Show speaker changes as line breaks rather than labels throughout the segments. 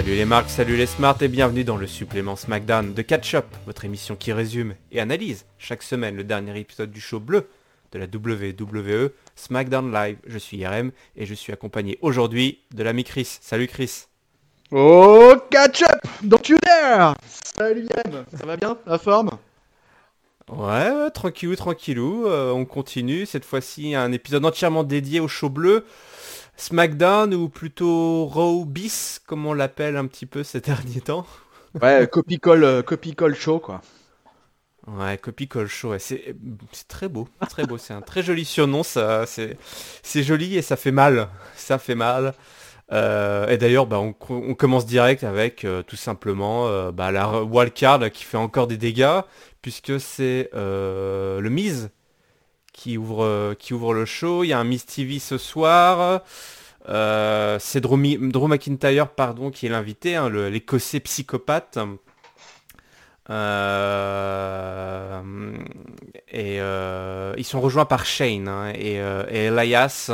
Salut les marques, salut les smarts et bienvenue dans le supplément SmackDown de Catch Up, votre émission qui résume et analyse chaque semaine le dernier épisode du show bleu de la WWE SmackDown Live. Je suis RM et je suis accompagné aujourd'hui de l'ami Chris. Salut Chris.
Oh, catch up Don't you dare Salut Yann, ça va bien? La forme?
Ouais, ouais, tranquillou, tranquillou, euh, on continue. Cette fois-ci, un épisode entièrement dédié au show bleu. SmackDown ou plutôt Raw bis, comme on l'appelle un petit peu ces derniers temps.
Ouais, copy-call euh, copy -call show, quoi.
Ouais, copy-call show, ouais, c'est très beau, très beau. C'est un très joli surnom, ça, c'est c'est joli et ça fait mal. Ça fait mal. Euh, et d'ailleurs, bah, on, on commence direct avec euh, tout simplement euh, bah, la wildcard qui fait encore des dégâts, puisque c'est euh, le Miz qui ouvre, qui ouvre le show. Il y a un Miz TV ce soir. Euh, c'est Drew, Drew McIntyre pardon, qui est l'invité, hein, l'écossais psychopathe. Euh, et euh, ils sont rejoints par Shane hein, et, et Elias,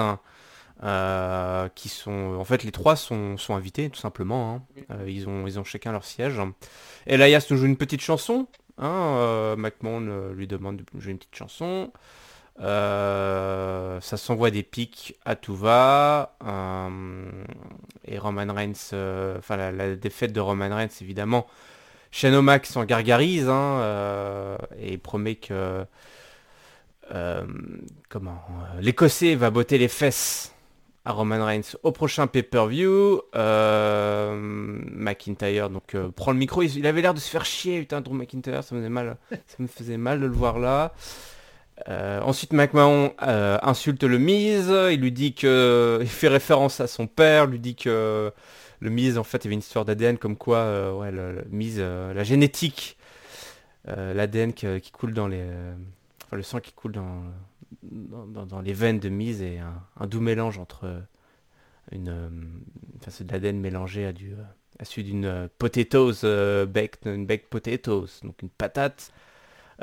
qui sont, en fait, les trois sont, invités tout simplement. hein. Ils ont, ils ont chacun leur siège. Elias nous joue une petite chanson. Hein, lui demande de jouer une petite chanson. Euh, ça s'envoie des pics à tout va. Euh, et Roman Reigns, euh, enfin la, défaite de Roman Reigns évidemment. Shane O'Mac s'en gargarise hein, et promet que comment l'Écossais va botter les fesses à Roman Reigns au prochain pay-per-view. McIntyre donc prend le micro. Il, il avait l'air de se faire chier, putain, Drew McIntyre, ça me faisait mal, ça me faisait mal de le voir là. Euh, ensuite, McMahon euh, insulte le Miz. Il lui dit que il fait référence à son père, lui dit que le Miz, en fait, il y avait une histoire d'ADN comme quoi, euh, ouais, le, la génétique, l'ADN qui, coule dans les, le sang qui coule dans, dans, les veines de Miz et un, doux mélange entre une, enfin, c'est de l'ADN mélangé à du, à celui d'une potatoes une baked potatoes, donc une patate.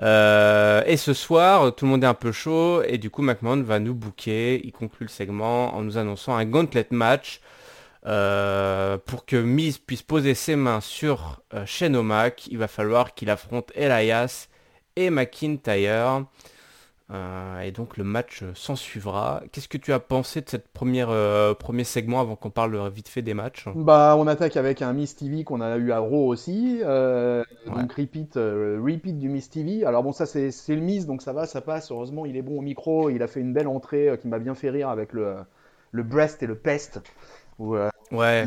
Euh, et ce soir, tout le monde est un peu chaud et du coup McMahon va nous booker. Il conclut le segment en nous annonçant un gauntlet match euh, pour que Miz puisse poser ses mains sur euh, Shane. Il va falloir qu'il affronte Elias et McIntyre. Euh, et donc le match euh, s'en suivra. Qu'est-ce que tu as pensé de cette première euh, premier segment avant qu'on parle vite fait des matchs?
Bah, on attaque avec un Miss TV qu'on a eu à Raw aussi. euh,
Ouais.
Donc, repeat, repeat du Miss TV. Alors, bon, ça, c'est le Miss, donc ça va, ça passe. Heureusement, il est bon au micro. Il a fait une belle entrée qui m'a bien fait rire avec le, le breast et le pest. Où, euh,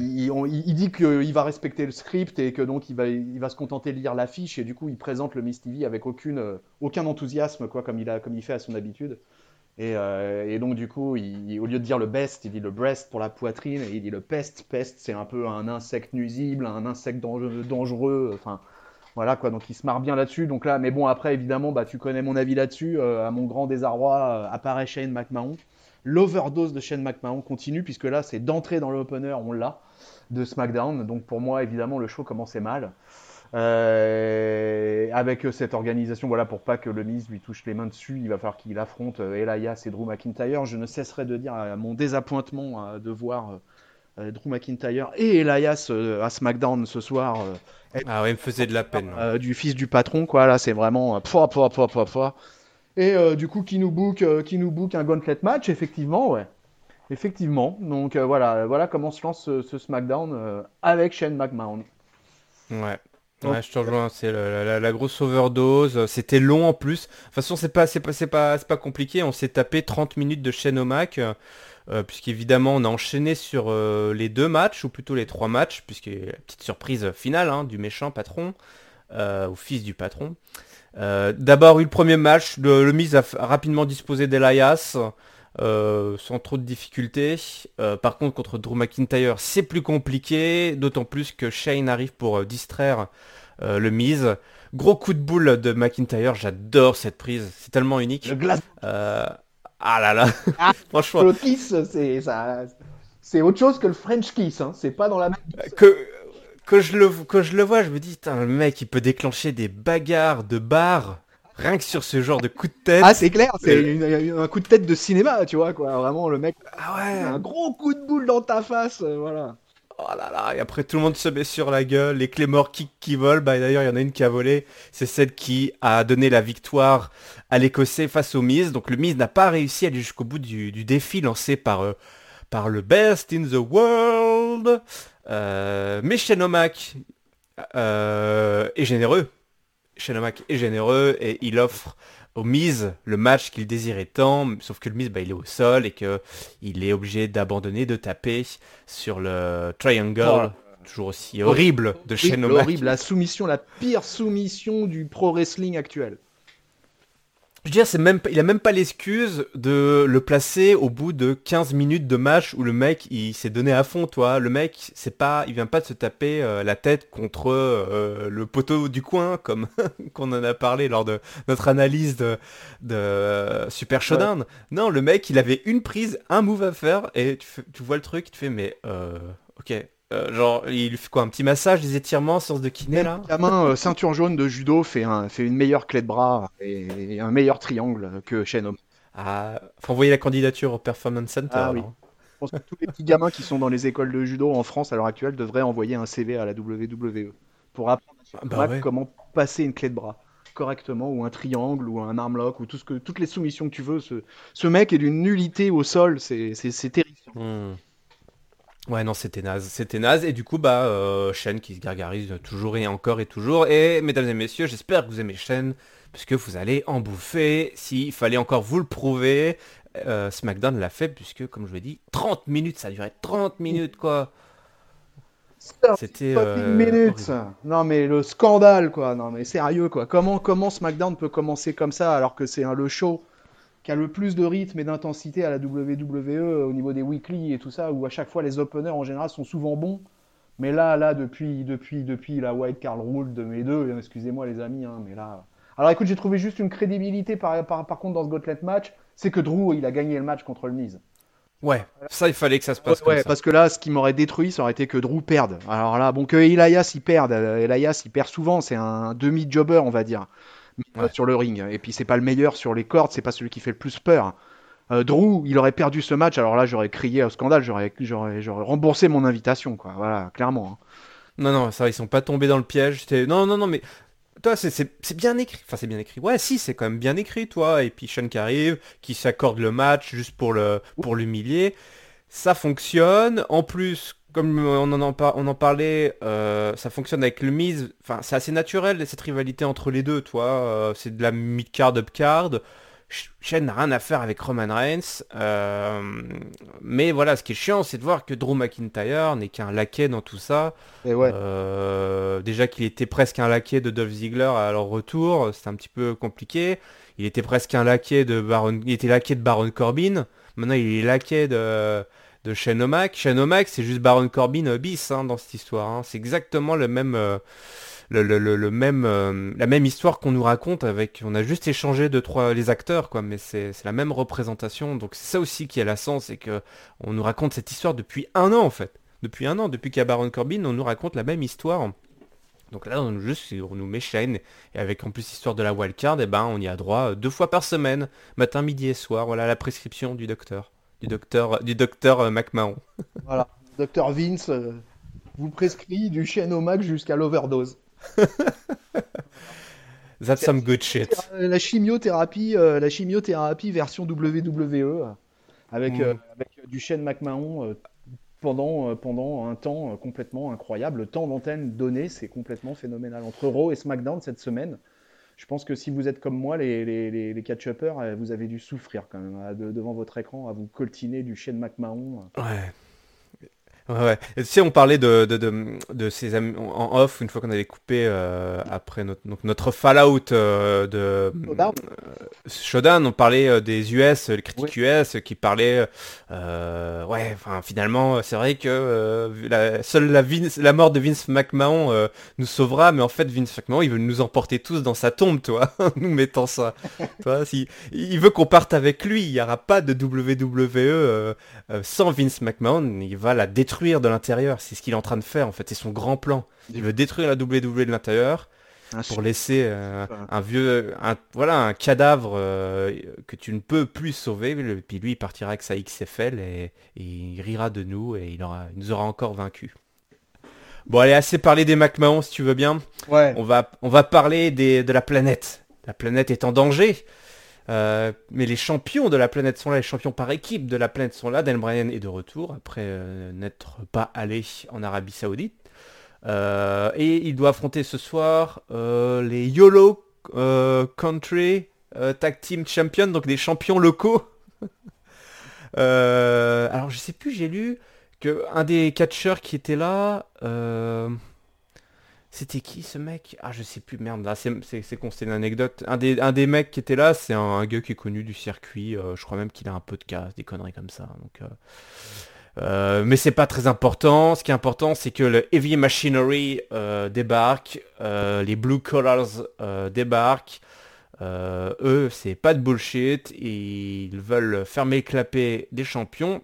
Il, dit qu'il va respecter le script et que donc il va, il va se contenter de lire l'affiche et du coup il présente le Miss TV avec aucune, euh, aucun enthousiasme quoi comme il a, comme il fait à son habitude. Et, euh, et donc du coup, il- au lieu de dire le best, il dit le breast pour la poitrine et il dit le pest. Pest, c'est un peu un insecte nuisible, un insecte dangereux. Enfin, voilà quoi. Donc il se marre bien là-dessus. Donc là, mais bon après évidemment, bah tu connais mon avis là-dessus. Euh, à mon grand désarroi, euh, apparaît Shane McMahon. L'overdose de Shane McMahon continue puisque là c'est d'entrée dans l'opener, on l'a de SmackDown. Donc pour moi, évidemment, le show commençait mal. Euh, avec euh, cette organisation, voilà, pour pas que le Miz lui touche les mains dessus, il va falloir qu'il affronte euh, Elias et Drew McIntyre. Je ne cesserai de dire à mon désappointement euh, de voir Drew McIntyre et Elias à SmackDown ce soir
ah ouais, il me faisait de la peine.
euh, du fils du patron, quoi. Là, c'est vraiment. pouah, pouah, pouah. Et euh, du coup, qui nous book, euh, qui nous book un gauntlet match, effectivement, ouais. Effectivement. Donc euh, voilà, voilà comment se lance ce, ce SmackDown avec Shane McMahon.
Ouais. Ouais, je te rejoins, c'est la, la- la- la grosse overdose, c'était long en plus. De toute façon, c'est pas, c'est pas, c'est pas, pas compliqué, on s'est tapé 30 minutes de chaîne au Mac, euh, puisqu'évidemment on a enchaîné sur euh, les deux matchs, ou plutôt les trois matchs, puisque la petite surprise finale hein, du méchant patron, euh, ou fils du patron. Euh, D'abord eu le premier match, le, le Miz a, rapidement disposé d'Elias, euh, sans trop de difficultés. Euh, par contre, contre Drew McIntyre, c'est plus compliqué, d'autant plus que Shane arrive pour euh, distraire euh, le Miz. Gros coup de boule de McIntyre, j'adore cette prise, c'est tellement unique.
Le glace
Euh, ah là là,
Ah,
franchement,
le kiss, c'est ça. C'est autre chose que le French kiss, hein. C'est pas dans la même.
que, que, je le, que je le vois, je me dis, putain, le mec, il peut déclencher des bagarres de bar, rien que sur ce genre de coup de tête.
Ah, c'est clair, c'est une- un coup de tête de cinéma, tu vois, quoi. Vraiment, le mec,
Ah ouais
un gros coup de boule dans ta face, euh, voilà.
Oh là là, et après tout le monde se met sur la gueule, les Claymore qui, qui volent, bah d'ailleurs il y en a une qui a volé, c'est celle qui a donné la victoire à l'Écossais face au Miz. Donc le Miz n'a pas réussi à aller jusqu'au bout du, défi lancé par, euh, par le Best in the World. Euh, mais Shenomak euh, est généreux. Shenomak est généreux et il offre au Miz le match qu'il désirait tant, sauf que le Miz bah, il est au sol et qu'il est obligé d'abandonner, de taper sur le triangle. toujours aussi horrible de Shenomak.
Horrible, la soumission, la pire soumission du pro wrestling actuel.
Je veux dire, c'est même, il a même pas l'excuse de le placer au bout de 15 minutes de match où le mec il s'est donné à fond, toi. Le mec, c'est pas, il vient pas de se taper euh, la tête contre euh, le poteau du coin comme qu'on en a parlé lors de notre analyse de, de Super Showdown. Non, le mec, il avait une prise, un move à faire et tu, tu vois le truc, tu fais mais euh, ok, euh, genre, il fait quoi Un petit massage, des étirements, séance de kiné là
La main euh, ceinture jaune de judo fait, un, fait une meilleure clé de bras et, un meilleur triangle que Shen
Ah, faut envoyer la candidature au Performance Center. Ah, oui.
Je pense que tous les petits gamins qui sont dans les écoles de judo en France à l'heure actuelle devraient envoyer un CV à la WWE pour apprendre ah, bah comment passer une clé de bras correctement ou un triangle ou un armlock ou tout ce que, toutes les soumissions que tu veux. Ce, ce mec est d'une nullité au sol, c'est terrifiant. Hmm.
Ouais, non, c'était naze. C'était naze. Et du coup, bah, euh, Shen qui se gargarise toujours et encore et toujours. Et mesdames et messieurs, j'espère que vous aimez Shen, puisque vous allez en bouffer. S'il fallait encore vous le prouver, euh, SmackDown l'a fait, puisque, comme je vous l'ai dit, 30 minutes, ça durait 30 minutes, quoi.
C'était euh, minutes. Non mais le scandale quoi. Non mais sérieux quoi. Comment comment SmackDown peut commencer comme ça alors que c'est le show qui a le plus de rythme et d'intensité à la WWE au niveau des weekly et tout ça, où à chaque fois les openers en général sont souvent bons. Mais là, là, depuis, depuis, depuis la White Card Rule de mes deux, excusez-moi les amis, hein, mais là. Alors écoute, j'ai trouvé juste une crédibilité par, par, contre dans ce Gauntlet match, c'est que Drew, il a gagné le match contre le Miz.
Ouais, ça il fallait que ça se passe
ouais, parce que là, ce qui m'aurait détruit, ça aurait été que Drew perde. Alors là, bon, que Elias il perde, Elias il perd souvent, c'est un demi-jobber, on va dire sur le ring. Et puis c'est pas le meilleur sur les cordes, c'est pas celui qui fait le plus peur. Euh, Drew, il aurait perdu ce match, alors là j'aurais crié au scandale, j'aurais, j'aurais, j'aurais remboursé mon invitation, quoi. Voilà, clairement. Hein.
Non, non, ça, ils sont pas tombés dans le piège. Non, non, non, mais toi, c'est, bien écrit. Enfin, c'est bien écrit. Ouais, si, c'est quand même bien écrit, toi. Et puis Sean qui arrive, qui s'accorde le match juste pour, le, pour l'humilier. Ça fonctionne. En plus, comme on en, on en parlait, euh, ça fonctionne avec le mise. Enfin, c'est assez naturel cette rivalité entre les deux, toi. Euh, c'est de la mid-card, up-card. Shane n'a rien à faire avec Roman Reigns. Euh, mais voilà, ce qui est chiant, c'est de voir que Drew McIntyre n'est qu'un laquais dans tout ça.
Et ouais.
déjà qu'il était presque un laquais de Dolph Ziggler à leur retour, c'était un petit peu compliqué. Il était presque un laquais de Baron, il était laquais de Baron Corbin. Maintenant, il est laquais de de Shane O'Mac. c'est juste Baron Corbin euh, bis hein, dans cette histoire. Hein. C'est exactement le même, euh, euh, la même histoire qu'on nous raconte avec. On a juste échangé de trois les acteurs, quoi, mais c'est la même représentation. Donc c'est ça aussi qui a la sens, c'est que on nous raconte cette histoire depuis un an en fait. Depuis un an, depuis qu'il y a Baron Corbin, on nous raconte la même histoire. Donc là, on, juste, on nous met et avec en plus l'histoire de la wildcard, et eh ben, on y a droit deux fois par semaine, matin, midi et soir. Voilà la prescription du docteur du docteur, du docteur euh, McMahon.
Voilà, docteur Vince euh, vous prescrit du chêne au Mac jusqu'à l'overdose.
That's some good shit.
La chimiothérapie, euh, la chimiothérapie version WWE avec, mm. avec du chêne McMahon pendant, pendant un temps complètement incroyable. Le temps d'antenne donné, c'est complètement phénoménal. Entre Raw et SmackDown cette semaine, je pense que si vous êtes comme moi, les, les, catch-uppers, euh, vous avez dû souffrir quand même devant votre écran à vous coltiner du chien de McMahon.
Ouais. Ouais, tu sais, on parlait de, de, de, de ces amis en off, une fois qu'on avait coupé euh, après notre, donc notre Fallout euh, de Showdown. Euh, on parlait des US, les critiques US, qui parlaient, ouais, enfin finalement, c'est vrai que la, seule la, la mort de Vince McMahon nous sauvera, mais en fait Vince McMahon, il veut nous emporter tous dans sa tombe, toi, nous mettant ça. toi, si, il veut qu'on parte avec lui, il n'y aura pas de WWE sans Vince McMahon, il va la détruire de l'intérieur. C'est ce qu'il est en train de faire en fait. C'est son grand plan. Il veut détruire la WWE de l'intérieur pour laisser euh, un vieux, un, voilà, un cadavre euh, que tu ne peux plus sauver. Puis lui, il partira avec sa XFL et, il rira de nous et il, aura, il nous aura encore vaincus. Bon, allez, assez parler des McMahon si tu veux bien.
Ouais.
On va, on va parler des, de la planète. La planète est en danger. Euh, mais les champions de la planète sont là, les champions par équipe de la planète sont là. Dan Bryan est de retour après euh, n'être pas allé en Arabie Saoudite. Euh, et il doit affronter ce soir les YOLO Country Tag Team Champions, donc des champions locaux. alors je sais plus, j'ai lu que un des catcheurs qui était là, c'était qui ce mec? Ah je sais plus, merde, là c'est con, une anecdote. Un des, un mecs qui était là, c'est un, gars qui est connu du circuit, euh, je crois même qu'il a un peu de casse, des conneries comme ça. Donc, euh, euh, mais c'est pas très important. Ce qui est important, c'est que le Heavy Machinery débarque, les Blue Collars débarquent. eux, c'est pas de bullshit. Ils veulent fermer le clapet des champions.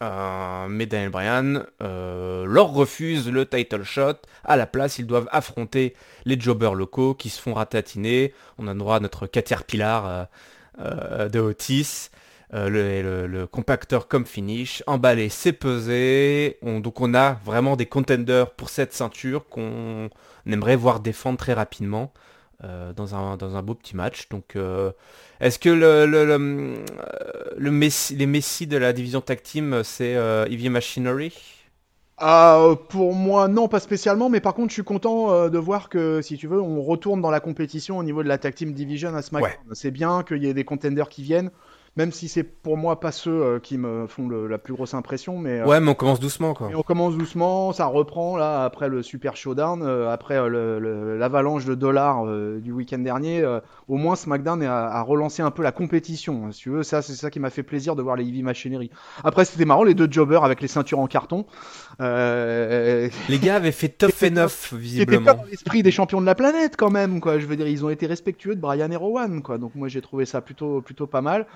Euh, mais Daniel Bryan euh, leur refuse le title shot. À la place, ils doivent affronter les jobbers locaux qui se font ratatiner. On a droit à notre Caterpillar euh, de Otis. Le, compacteur comme finish, emballé, c'est pesé. donc on a vraiment des contenders pour cette ceinture qu'on aimerait voir défendre très rapidement dans, un, dans un beau petit match. Donc est-ce que le, le, le, messi, les Messi de la division tag team, c'est euh, Machinery?
Ah, pour moi, non, pas spécialement, mais par contre, je suis content euh, de voir que, si tu veux, on retourne dans la compétition au niveau de la Tag Team Division à SmackDown. C'est bien qu'il y ait des contenders qui viennent même si c'est pour moi pas ceux euh, qui me font la plus grosse impression. Mais,
euh, ouais, mais on commence doucement quoi.
on commence doucement, ça reprend là après le super showdown, euh, après l'avalanche de dollars du week-end dernier. au moins SmackDown a, relancé un peu la compétition. Hein, si tu veux, ça c'est ça qui m'a fait plaisir de voir les Ivy Machinery. Après c'était marrant les deux jobbers avec les ceintures en carton.
Les gars avaient fait tough enough visiblement.
C'était l'esprit des champions de la planète quand même quoi. Je veux dire ils ont été respectueux de Brian et Rowan quoi. Donc moi j'ai trouvé ça plutôt plutôt pas mal.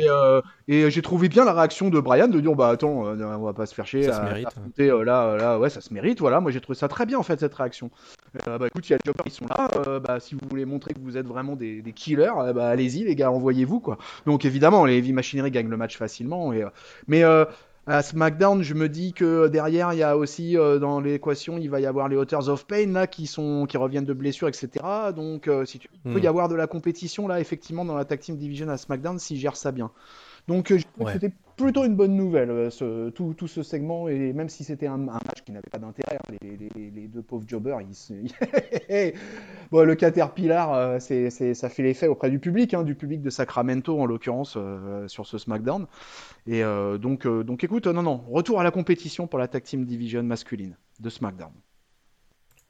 Euh, et, j'ai trouvé bien la réaction de Brian de dire bah attends, euh, on va pas se faire chier.
Ça se mérite.
Euh, là, là, ouais, ça se mérite. Voilà, moi j'ai trouvé ça très bien en fait cette réaction. bah écoute, il y a jobbers qui sont là. bah si vous voulez montrer que vous êtes vraiment des, killers, bah allez-y les gars, envoyez-vous quoi. Donc évidemment, les Heavy Machinery gagnent le match facilement. Et, mais à SmackDown, je me dis que derrière, il y a aussi dans l'équation, il va y avoir les Authors of Pain là qui sont qui reviennent de blessures, etc. Donc, si tu il peut y hmm. avoir de la compétition là, effectivement, dans la Tag Team Division à SmackDown, s'ils gèrent ça bien. Donc, que c'était plutôt une bonne nouvelle, ce, tout, tout, ce segment, et même si c'était un, match qui n'avait pas d'intérêt, hein, les, les, deux pauvres jobbers, ils, bon, le Caterpillar, c'est, ça fait l'effet auprès du public, hein, du public de Sacramento en l'occurrence, sur ce SmackDown. Et euh, donc, euh, donc écoute, non, non, retour à la compétition pour la Tag Team Division masculine de SmackDown.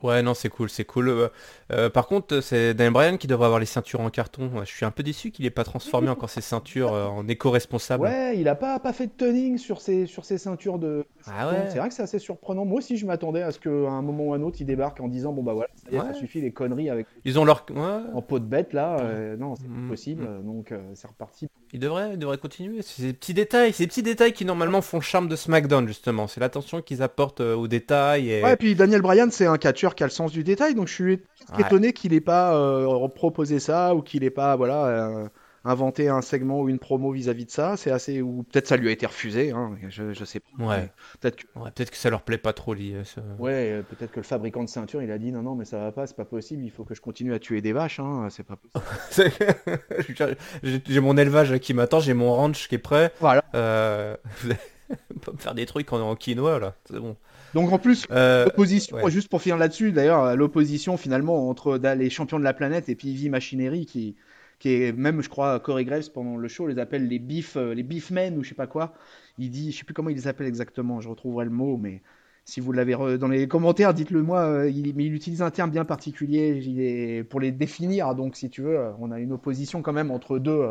Ouais, non, c'est cool, c'est cool. Euh, euh, par contre, c'est Daniel Bryan qui devrait avoir les ceintures en carton. Je suis un peu déçu qu'il n'ait pas transformé encore ses ceintures euh, en éco-responsable.
Ouais, il a pas, pas fait de tuning sur ses, sur ses ceintures de. Ah ouais. C'est vrai que c'est assez surprenant. Moi aussi, je m'attendais à ce qu'à un moment ou un autre, il débarque en disant bon bah voilà, ça, suffit les conneries avec.
Ils ont leur.
En pot de bête là, non, c'est mm, possible. Mm. Donc c'est reparti.
Il devrait, il devrait continuer. C'est ces petits détails, ces petits détails qui normalement font le charme de SmackDown justement. C'est l'attention qu'ils apportent aux détails. Et...
Ouais, et puis Daniel Bryan, c'est un catcheur qui a le sens du détail donc je suis étonné qu'il n'ait pas euh, proposé ça ou qu'il n'ait pas voilà euh, inventé un segment ou une promo vis-à-vis de ça. C'est assez ou peut-être ça lui a été refusé. Hein, je, je sais pas.
Ouais. Peut-être que... peut que ça leur plaît pas trop lié.
Ouais, euh, peut-être que le fabricant de ceinture il a dit non non mais ça va pas, c'est pas possible. Il faut que je continue à tuer des vaches. Hein, c'est pas
possible. j'ai mon élevage qui m'attend, j'ai mon ranch qui est prêt.
Voilà.
pas me faire des trucs en, en quinoa là. C'est bon.
Donc en plus, euh, l'opposition, juste pour finir là-dessus, d'ailleurs, l'opposition finalement entre les champions de la planète et puis Machinery qui, qui est même, je crois, Corey Graves pendant le show les appelle les beef, euh, les beefmen ou je sais pas quoi. Il dit, je sais plus comment il les appelle exactement, je retrouverai le mot, mais si vous l'avez dans les commentaires, dites-le moi. Euh, il, mais il utilise un terme bien particulier pour les définir. Donc si tu veux, on a une opposition quand même entre deux,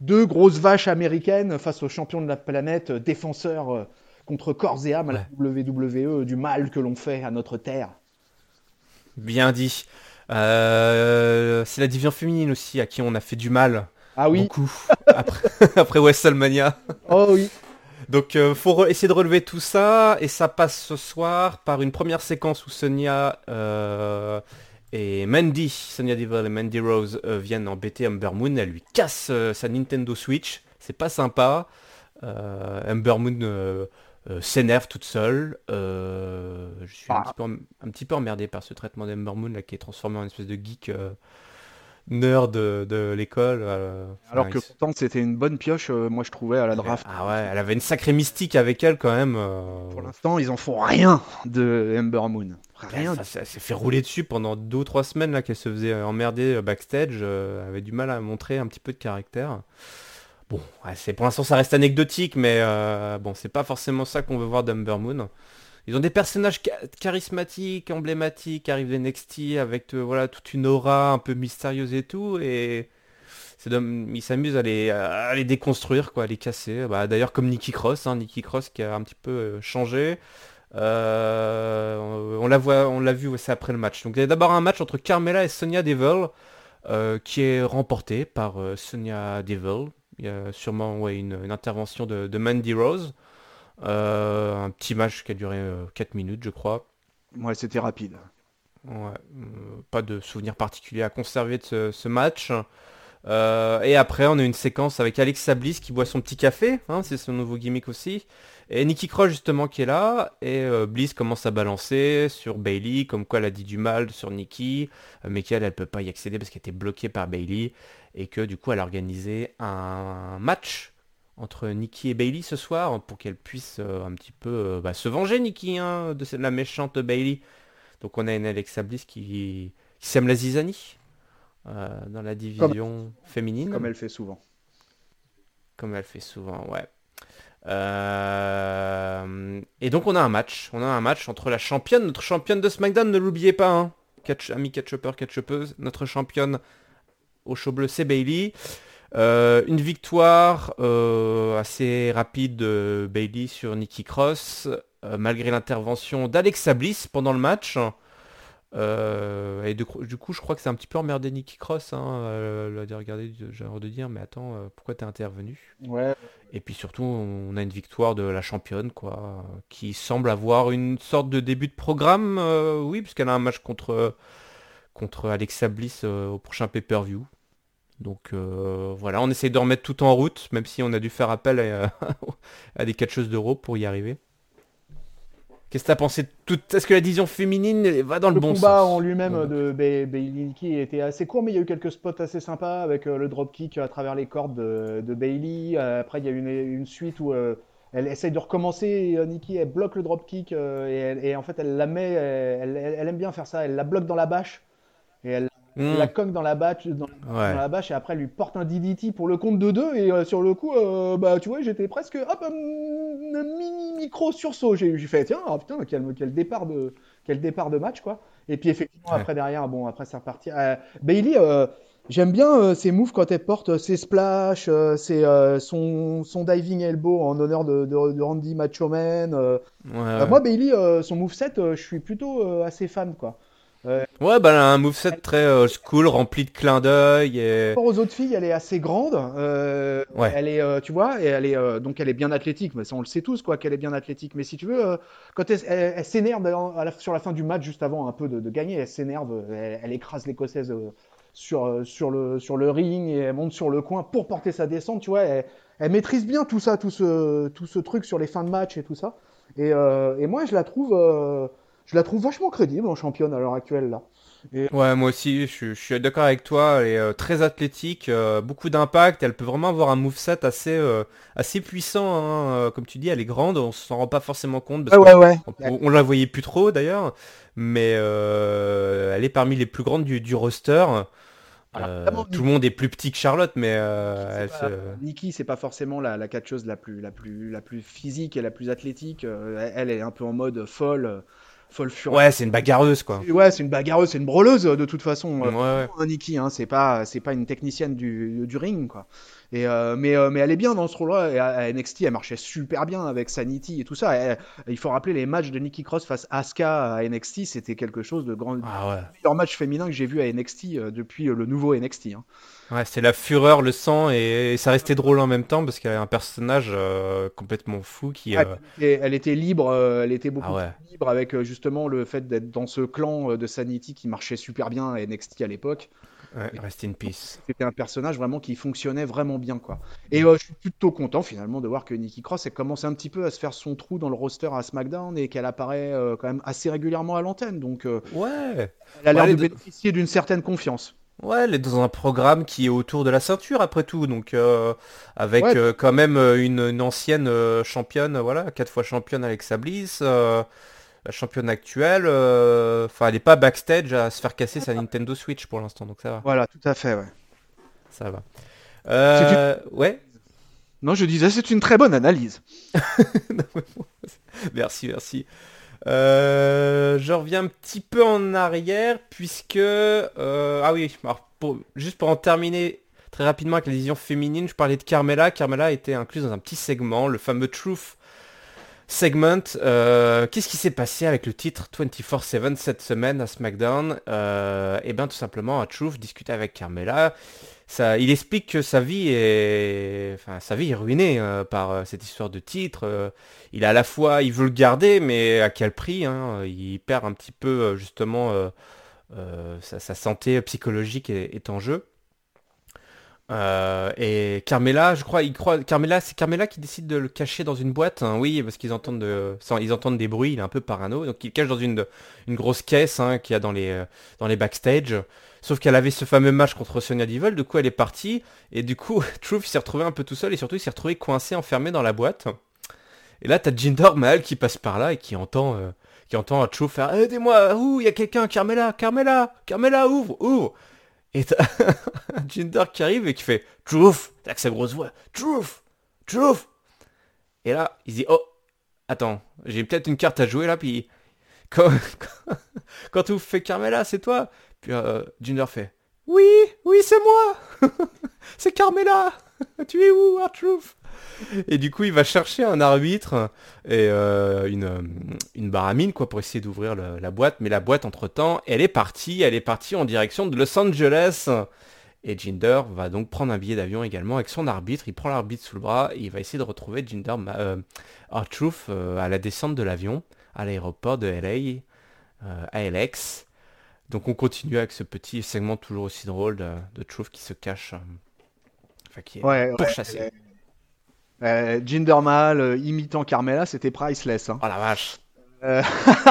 deux grosses vaches américaines face aux champions de la planète, défenseurs contre corps et âme à la WWE du mal que l'on fait à notre terre.
Bien dit. Euh, c'est la division féminine aussi à qui on a fait du mal.
Ah oui.
Beaucoup. après, après WrestleMania.
Oh oui.
Donc euh, faut essayer de relever tout ça et ça passe ce soir par une première séquence où Sonia euh, et Mandy, Sonia Deville et Mandy Rose viennent embêter Amber Moon. Elle lui casse sa Nintendo Switch. C'est pas sympa. Amber Moon s'énerve toute seule. je suis un, ah. petit peu, emmerdé par ce traitement d'Ember Moon là, qui est transformé en une espèce de geek nerd de, l'école.
Alors que pourtant c'était une bonne pioche, moi je trouvais à la draft.
Ah ouais, elle avait une sacrée mystique avec elle quand même.
Pour l'instant, ils en font rien de Ember Moon. Rien.
Ça, s'est fait rouler dessus pendant deux ou trois semaines là qu'elle se faisait emmerder backstage. elle avait du mal à montrer un petit peu de caractère. Bon, c'est pour l'instant ça reste anecdotique, mais euh, bon, c'est pas forcément ça qu'on veut voir d'Umber Moon. Ils ont des personnages charismatiques, emblématiques, arrivent NXT avec euh, voilà toute une aura un peu mystérieuse et tout, et ils s'amusent à les, à les déconstruire, quoi, à les casser. Bah, D'ailleurs comme Nikki Cross, hein, Nikki Cross qui a un petit peu euh, changé. on, la on l'a vu aussi après le match. Donc il y a d'abord un match entre Carmela et Sonia Devil. qui est remporté par Sonia Devil, il y a sûrement ouais, une, intervention de, Mandy Rose. Euh, un petit match qui a duré 4 euh, minutes, je crois.
Ouais, c'était rapide.
Ouais, euh, pas de souvenir particulier à conserver de ce, match. et après, on a une séquence avec Alexa Bliss qui boit son petit café, hein, c'est son nouveau gimmick aussi. Et Nikki Cross justement qui est là, et Bliss commence à balancer sur Bailey, comme quoi elle a dit du mal sur Nikki, mais qu'elle, elle peut pas y accéder parce qu'elle était bloquée par Bailey et que du coup elle a organisé un match entre Nikki et Bailey ce soir pour qu'elle puisse euh, un petit peu euh, bah, se venger Nikki hein, de la méchante Bailey. Donc on a une Alexa Bliss qui, sème la zizanie euh, dans la division féminine.
Comme elle fait souvent.
Comme elle fait souvent, ouais. Et donc on a un match. On a un match entre la championne, notre championne de SmackDown, ne l'oubliez pas, hein. Catch, ami catch-upper, catch-uppeuse, notre championne au show bleu, c'est Bailey. Euh, une victoire euh, assez rapide de Bailey sur Nikki Cross, euh, malgré l'intervention d'Alexa Bliss pendant le match. Et du coup, je crois que c'est un petit peu emmerdé Nikki Cross. Hein, elle a dit, regardez, j'ai envie de dire, mais attends, pourquoi t'es intervenu?
Ouais.
Et puis surtout, on a une victoire de la championne, quoi, qui semble avoir une sorte de début de programme, oui, puisqu'elle a un match contre, contre Alexa Bliss au prochain pay-per-view. Donc euh, voilà, on essaye de remettre tout en route, même si on a dû faire appel à, des catcheuses d'euros pour y arriver. Qu'est-ce que tu as pensé tout Est-ce que la division féminine va dans le, bon sens
Le combat en lui-même de Bailey était assez court, mais il y a eu quelques spots assez sympas avec euh, le dropkick à travers les cordes de, Bailey. Euh, après, il y a eu une, suite où elle essaye de recommencer. Nikki, elle bloque le dropkick et, et, en fait, elle la met. Elle, elle, aime bien faire ça. Elle la bloque dans la bâche et elle la hmm. coque dans la bâche, dans, la bâche et après elle lui porte un DDT pour le compte de deux et euh, sur le coup, euh, bah tu vois, j'étais presque hop un, mini micro sursaut. J'ai fait tiens, oh, putain quel, quel, départ de quel départ de match quoi. Et puis effectivement après derrière, bon après c'est reparti. Euh, Bailey, j'aime bien ses moves quand elle porte ses splash, ses, son, son diving elbow en honneur de, de, Randy Machoman. moi Bailey, son move set, je suis plutôt assez fan quoi.
Ouais, bah elle a un moveset très old school, rempli de clins d'œil. Et...
Par aux autres filles, elle est assez grande. Euh, ouais. Elle est, euh, tu vois, et elle est euh, donc elle est bien athlétique. Mais ça, on le sait tous, quoi, qu'elle est bien athlétique. Mais si tu veux, quand elle, elle, s'énerve sur la fin du match, juste avant un peu de, gagner, elle s'énerve, elle, écrase l'écossaise sur sur le sur le ring et elle monte sur le coin pour porter sa descente. Tu vois, elle, maîtrise bien tout ça, tout ce tout ce truc sur les fins de match et tout ça. Et, et moi, je la trouve je la trouve vachement crédible en championne à l'heure actuelle là.
Ouais, moi aussi, je, suis d'accord avec toi. Elle est euh, très athlétique, euh, beaucoup d'impact. Elle peut vraiment avoir un moveset assez, euh, assez puissant. Hein. Comme tu dis, elle est grande, on s'en rend pas forcément compte. Parce
ouais, ouais,
On, la voyait plus trop d'ailleurs. Mais elle est parmi les plus grandes du, du roster. tout le monde est plus petit que Charlotte, mais elle
Nikki, c'est pas forcément la, la catcheuse la plus, la, plus, la plus physique et la plus athlétique. elle est un peu en mode folle folle
Ouais, c'est une bagarreuse quoi.
Ouais, c'est une bagarreuse, c'est une broleuse de toute façon. Euh, ouais, Nikki, hein, c'est pas, c'est pas une technicienne du, du ring quoi. Et euh, mais, euh, mais elle est bien dans ce rôle-là. Et à, NXT, elle marchait super bien avec Sanity et tout ça. il faut rappeler les matchs de Nikki Cross face à Asuka à NXT, c'était quelque chose de grand.
Ah ouais.
Le meilleur match féminin que j'ai vu à NXT depuis le nouveau NXT. Hein.
Ouais, c'est la fureur, le sang, et, ça restait drôle en même temps parce qu'il y avait un personnage euh, complètement fou qui.
Euh, elle, était libre, euh, elle était beaucoup ah plus libre avec justement le fait d'être dans ce clan de Sanity qui marchait super bien à NXT à l'époque.
Rest in peace.
C'était un personnage vraiment qui fonctionnait vraiment bien, quoi. Et euh, je suis plutôt content finalement de voir que Nikki Cross elle commence un petit peu à se faire son trou dans le roster à SmackDown et qu'elle apparaît euh, quand même assez régulièrement à l'antenne. Donc, euh,
ouais.
Elle a l'air de bénéficier d'une certaine confiance.
Ouais, elle est dans un programme qui est autour de la ceinture après tout, donc avec quand même une, ancienne championne, voilà, quatre fois championne Alexa Bliss la championne actuelle, euh, enfin, elle n'est pas backstage à se faire casser sa Nintendo Switch pour l'instant, donc ça va.
Voilà, tout à fait, ouais.
Ça va. Euh, ouais.
Non, je disais, c'est une très bonne analyse.
merci, merci. Euh, je reviens un petit peu en arrière, puisque... ah oui, juste pour en terminer très rapidement avec la vision féminine, je parlais de Carmela. Carmela a été incluse dans un petit segment, le fameux Truth segment. Euh, qu'est-ce qui s'est passé avec le titre 24-7 cette semaine à SmackDown euh, Eh bien tout simplement, Truth discutait avec Carmela. Il explique que sa vie est, enfin, sa vie est ruinée euh, par cette histoire de titre. il a à la fois, il veut le garder, mais à quel prix hein Il perd un petit peu justement sa, santé psychologique est en jeu. Euh, et Carmela, je crois, il croit, Carmela, c'est Carmela qui décide de le cacher dans une boîte. Hein, oui, parce qu'ils entendent, de, ils entendent des bruits. Il est un peu parano, donc il le cache dans une, une grosse caisse hein, qu'il y a dans les, euh, dans les backstage. Sauf qu'elle avait ce fameux match contre Sonia Devil, du coup elle est partie, et du coup Truth s'est retrouvé un peu tout seul, et surtout il s'est retrouvé coincé, enfermé dans la boîte. Et là t'as Jinder Mahal qui passe par là et qui entend, euh, qui entend Truth faire Aidez-moi, ouh, il y a quelqu'un, Carmela, Carmela, Carmela, ouvre, ouvre et t'as Jinder qui arrive et qui fait Truth! Avec sa grosse voix. Truth! Truth! Et là, il dit Oh, attends, j'ai peut-être une carte à jouer là, puis quand, tu fais Carmela, c'est toi? Puis euh, fait Oui, oui, c'est moi! C'est Carmela! Tu es où, Truth? Et du coup, il va chercher un arbitre et euh, une, une baramine quoi, pour essayer d'ouvrir la boîte. Mais la boîte, entre-temps, elle est partie. Elle est partie en direction de Los Angeles. Et Jinder va donc prendre un billet d'avion également avec son arbitre. Il prend l'arbitre sous le bras et il va essayer de retrouver Jinder euh, Truth euh, à la descente de l'avion à l'aéroport de LA, euh, à LX. Donc on continue avec ce petit segment toujours aussi drôle de, de Truth qui se cache, enfin qui est ouais, pourchassé.
Euh, Jinder Mahal euh, imitant Carmela, c'était priceless. Hein.
Oh la vache.
Euh...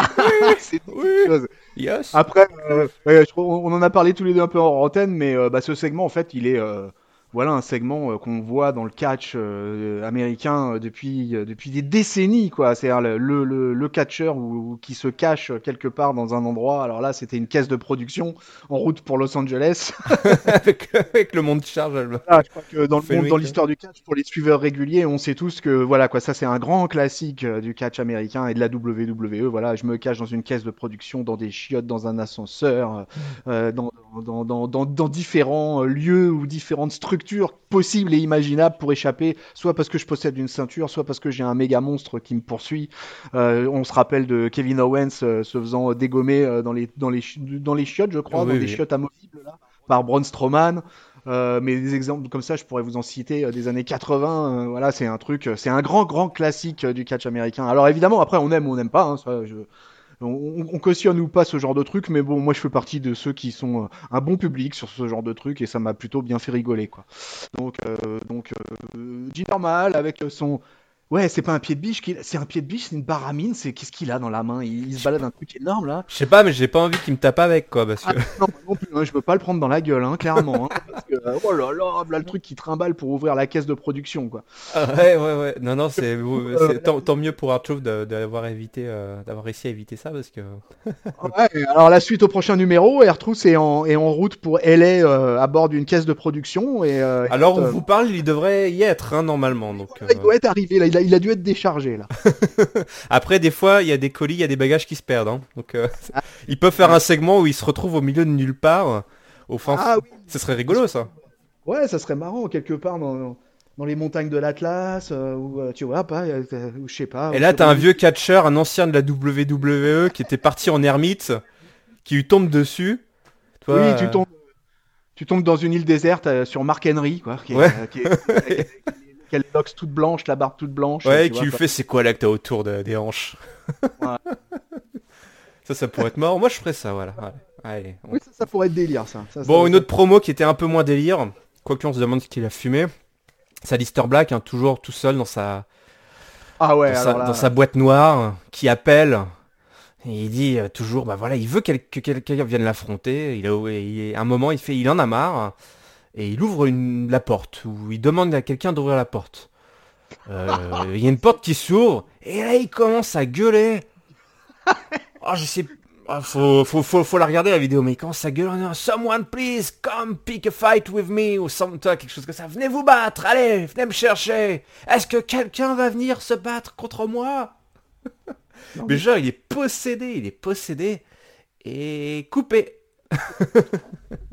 c'est chose. Yes. Après, euh, on en a parlé tous les deux un peu en antenne, mais bah, ce segment, en fait, il est voilà un segment euh, qu'on voit dans le catch euh, américain euh, depuis, depuis des décennies, quoi. C'est-à-dire le, le, le, catcheur qui se cache quelque part dans un endroit. Alors là, c'était une caisse de production en route pour Los Angeles.
avec, avec, le monde charge.
Ah, je crois que dans, dans l'histoire du catch, pour les suiveurs réguliers, on sait tous que voilà, quoi, ça c'est un grand classique du catch américain et de la WWE. Voilà, je me cache dans une caisse de production, dans des chiottes, dans un ascenseur, dans, dans, dans, dans, dans différents lieux ou différentes structures possible et imaginable pour échapper, soit parce que je possède une ceinture, soit parce que j'ai un méga monstre qui me poursuit. Euh, on se rappelle de Kevin Owens euh, se faisant dégommer euh, dans, les, dans, les, dans les chiottes, je crois, dans des chiottes amovibles, là, par Braun Strowman. mais des exemples comme ça, je pourrais vous en citer des années 80. voilà, c'est un truc, c'est un grand, grand classique du catch américain. Alors évidemment, après, on aime ou on n'aime pas. Hein, ça, je, on, cautionne ou pas ce genre de truc, mais bon, moi je fais partie de ceux qui sont euh, un bon public sur ce genre de truc et ça m'a plutôt bien fait rigoler, quoi. Donc, euh, donc euh, normal avec son Ouais, c'est pas un pied de biche, c'est un pied de biche, c'est une baramine, c'est qu'est-ce qu'il a dans la main? Il... se balade un truc énorme là.
Je sais pas, mais j'ai pas envie qu'il me tape avec quoi, parce que. Ah,
non, non plus, hein, je veux pas le prendre dans la gueule, hein, clairement. Hein, parce que, euh, oh là là, là le truc qui trimballe pour ouvrir la caisse de production quoi.
Ah, ouais, ouais, ouais. Non, non, c'est euh, tant, mieux pour Arthur d'avoir évité, euh, d'avoir réussi à éviter ça parce que.
ouais. Alors la suite au prochain numéro, Arthur est en est en route pour LA à bord d'une caisse de production et.
Alors on vous parle, il devrait y être hein, normalement donc.
Il doit être arrivé là, il a, il a dû être déchargé là.
Après, des fois, il y a des colis, il y a des bagages qui se perdent. Hein. Donc, euh, ah. ils peuvent faire un segment où ils se retrouvent au milieu de nulle part. Au fin... Ah, oui. Ce serait rigolo, ça.
Ouais, ça serait marrant, quelque part dans, dans les montagnes de l'Atlas, euh, ou euh, tu vois, pas, je sais pas.
Et là, t'as un vieux catcheur, un ancien de la WWE qui était parti en ermite, qui lui tombe dessus.
oui, tu tombes, tu tombes dans une île déserte sur Mark Henry, quoi. Qui qu'elle boxe toute blanche, la barbe toute blanche.
Ouais, qui lui fait c'est quoi là que t'as autour des hanches Ça, ça pourrait être mort. Moi, je ferais ça, voilà. Allez,
Oui, ça, pourrait être délire, ça.
bon, une autre promo qui était un peu moins délire, quoique on se demande ce qu'il a fumé. C'est Alistair Black, hein, toujours tout seul dans sa...
Ah ouais,
dans, sa, boîte noire, qui appelle. Et il dit euh, toujours, bah voilà, il veut que quelqu'un vienne l'affronter. Il a, un moment, il fait, il en a marre. Et il ouvre une, la porte, ou il demande à quelqu'un d'ouvrir la porte. Euh, il y a une porte qui s'ouvre, et là il commence à gueuler. Oh, je sais, oh, faut, faut, faut, faut, la regarder la vidéo, mais il commence à gueuler. Someone please come pick a fight with me, ou something, quelque chose comme ça. Venez vous battre, allez, venez me chercher. Est-ce que quelqu'un va venir se battre contre moi? Mais... genre, il est possédé, il est possédé et coupé.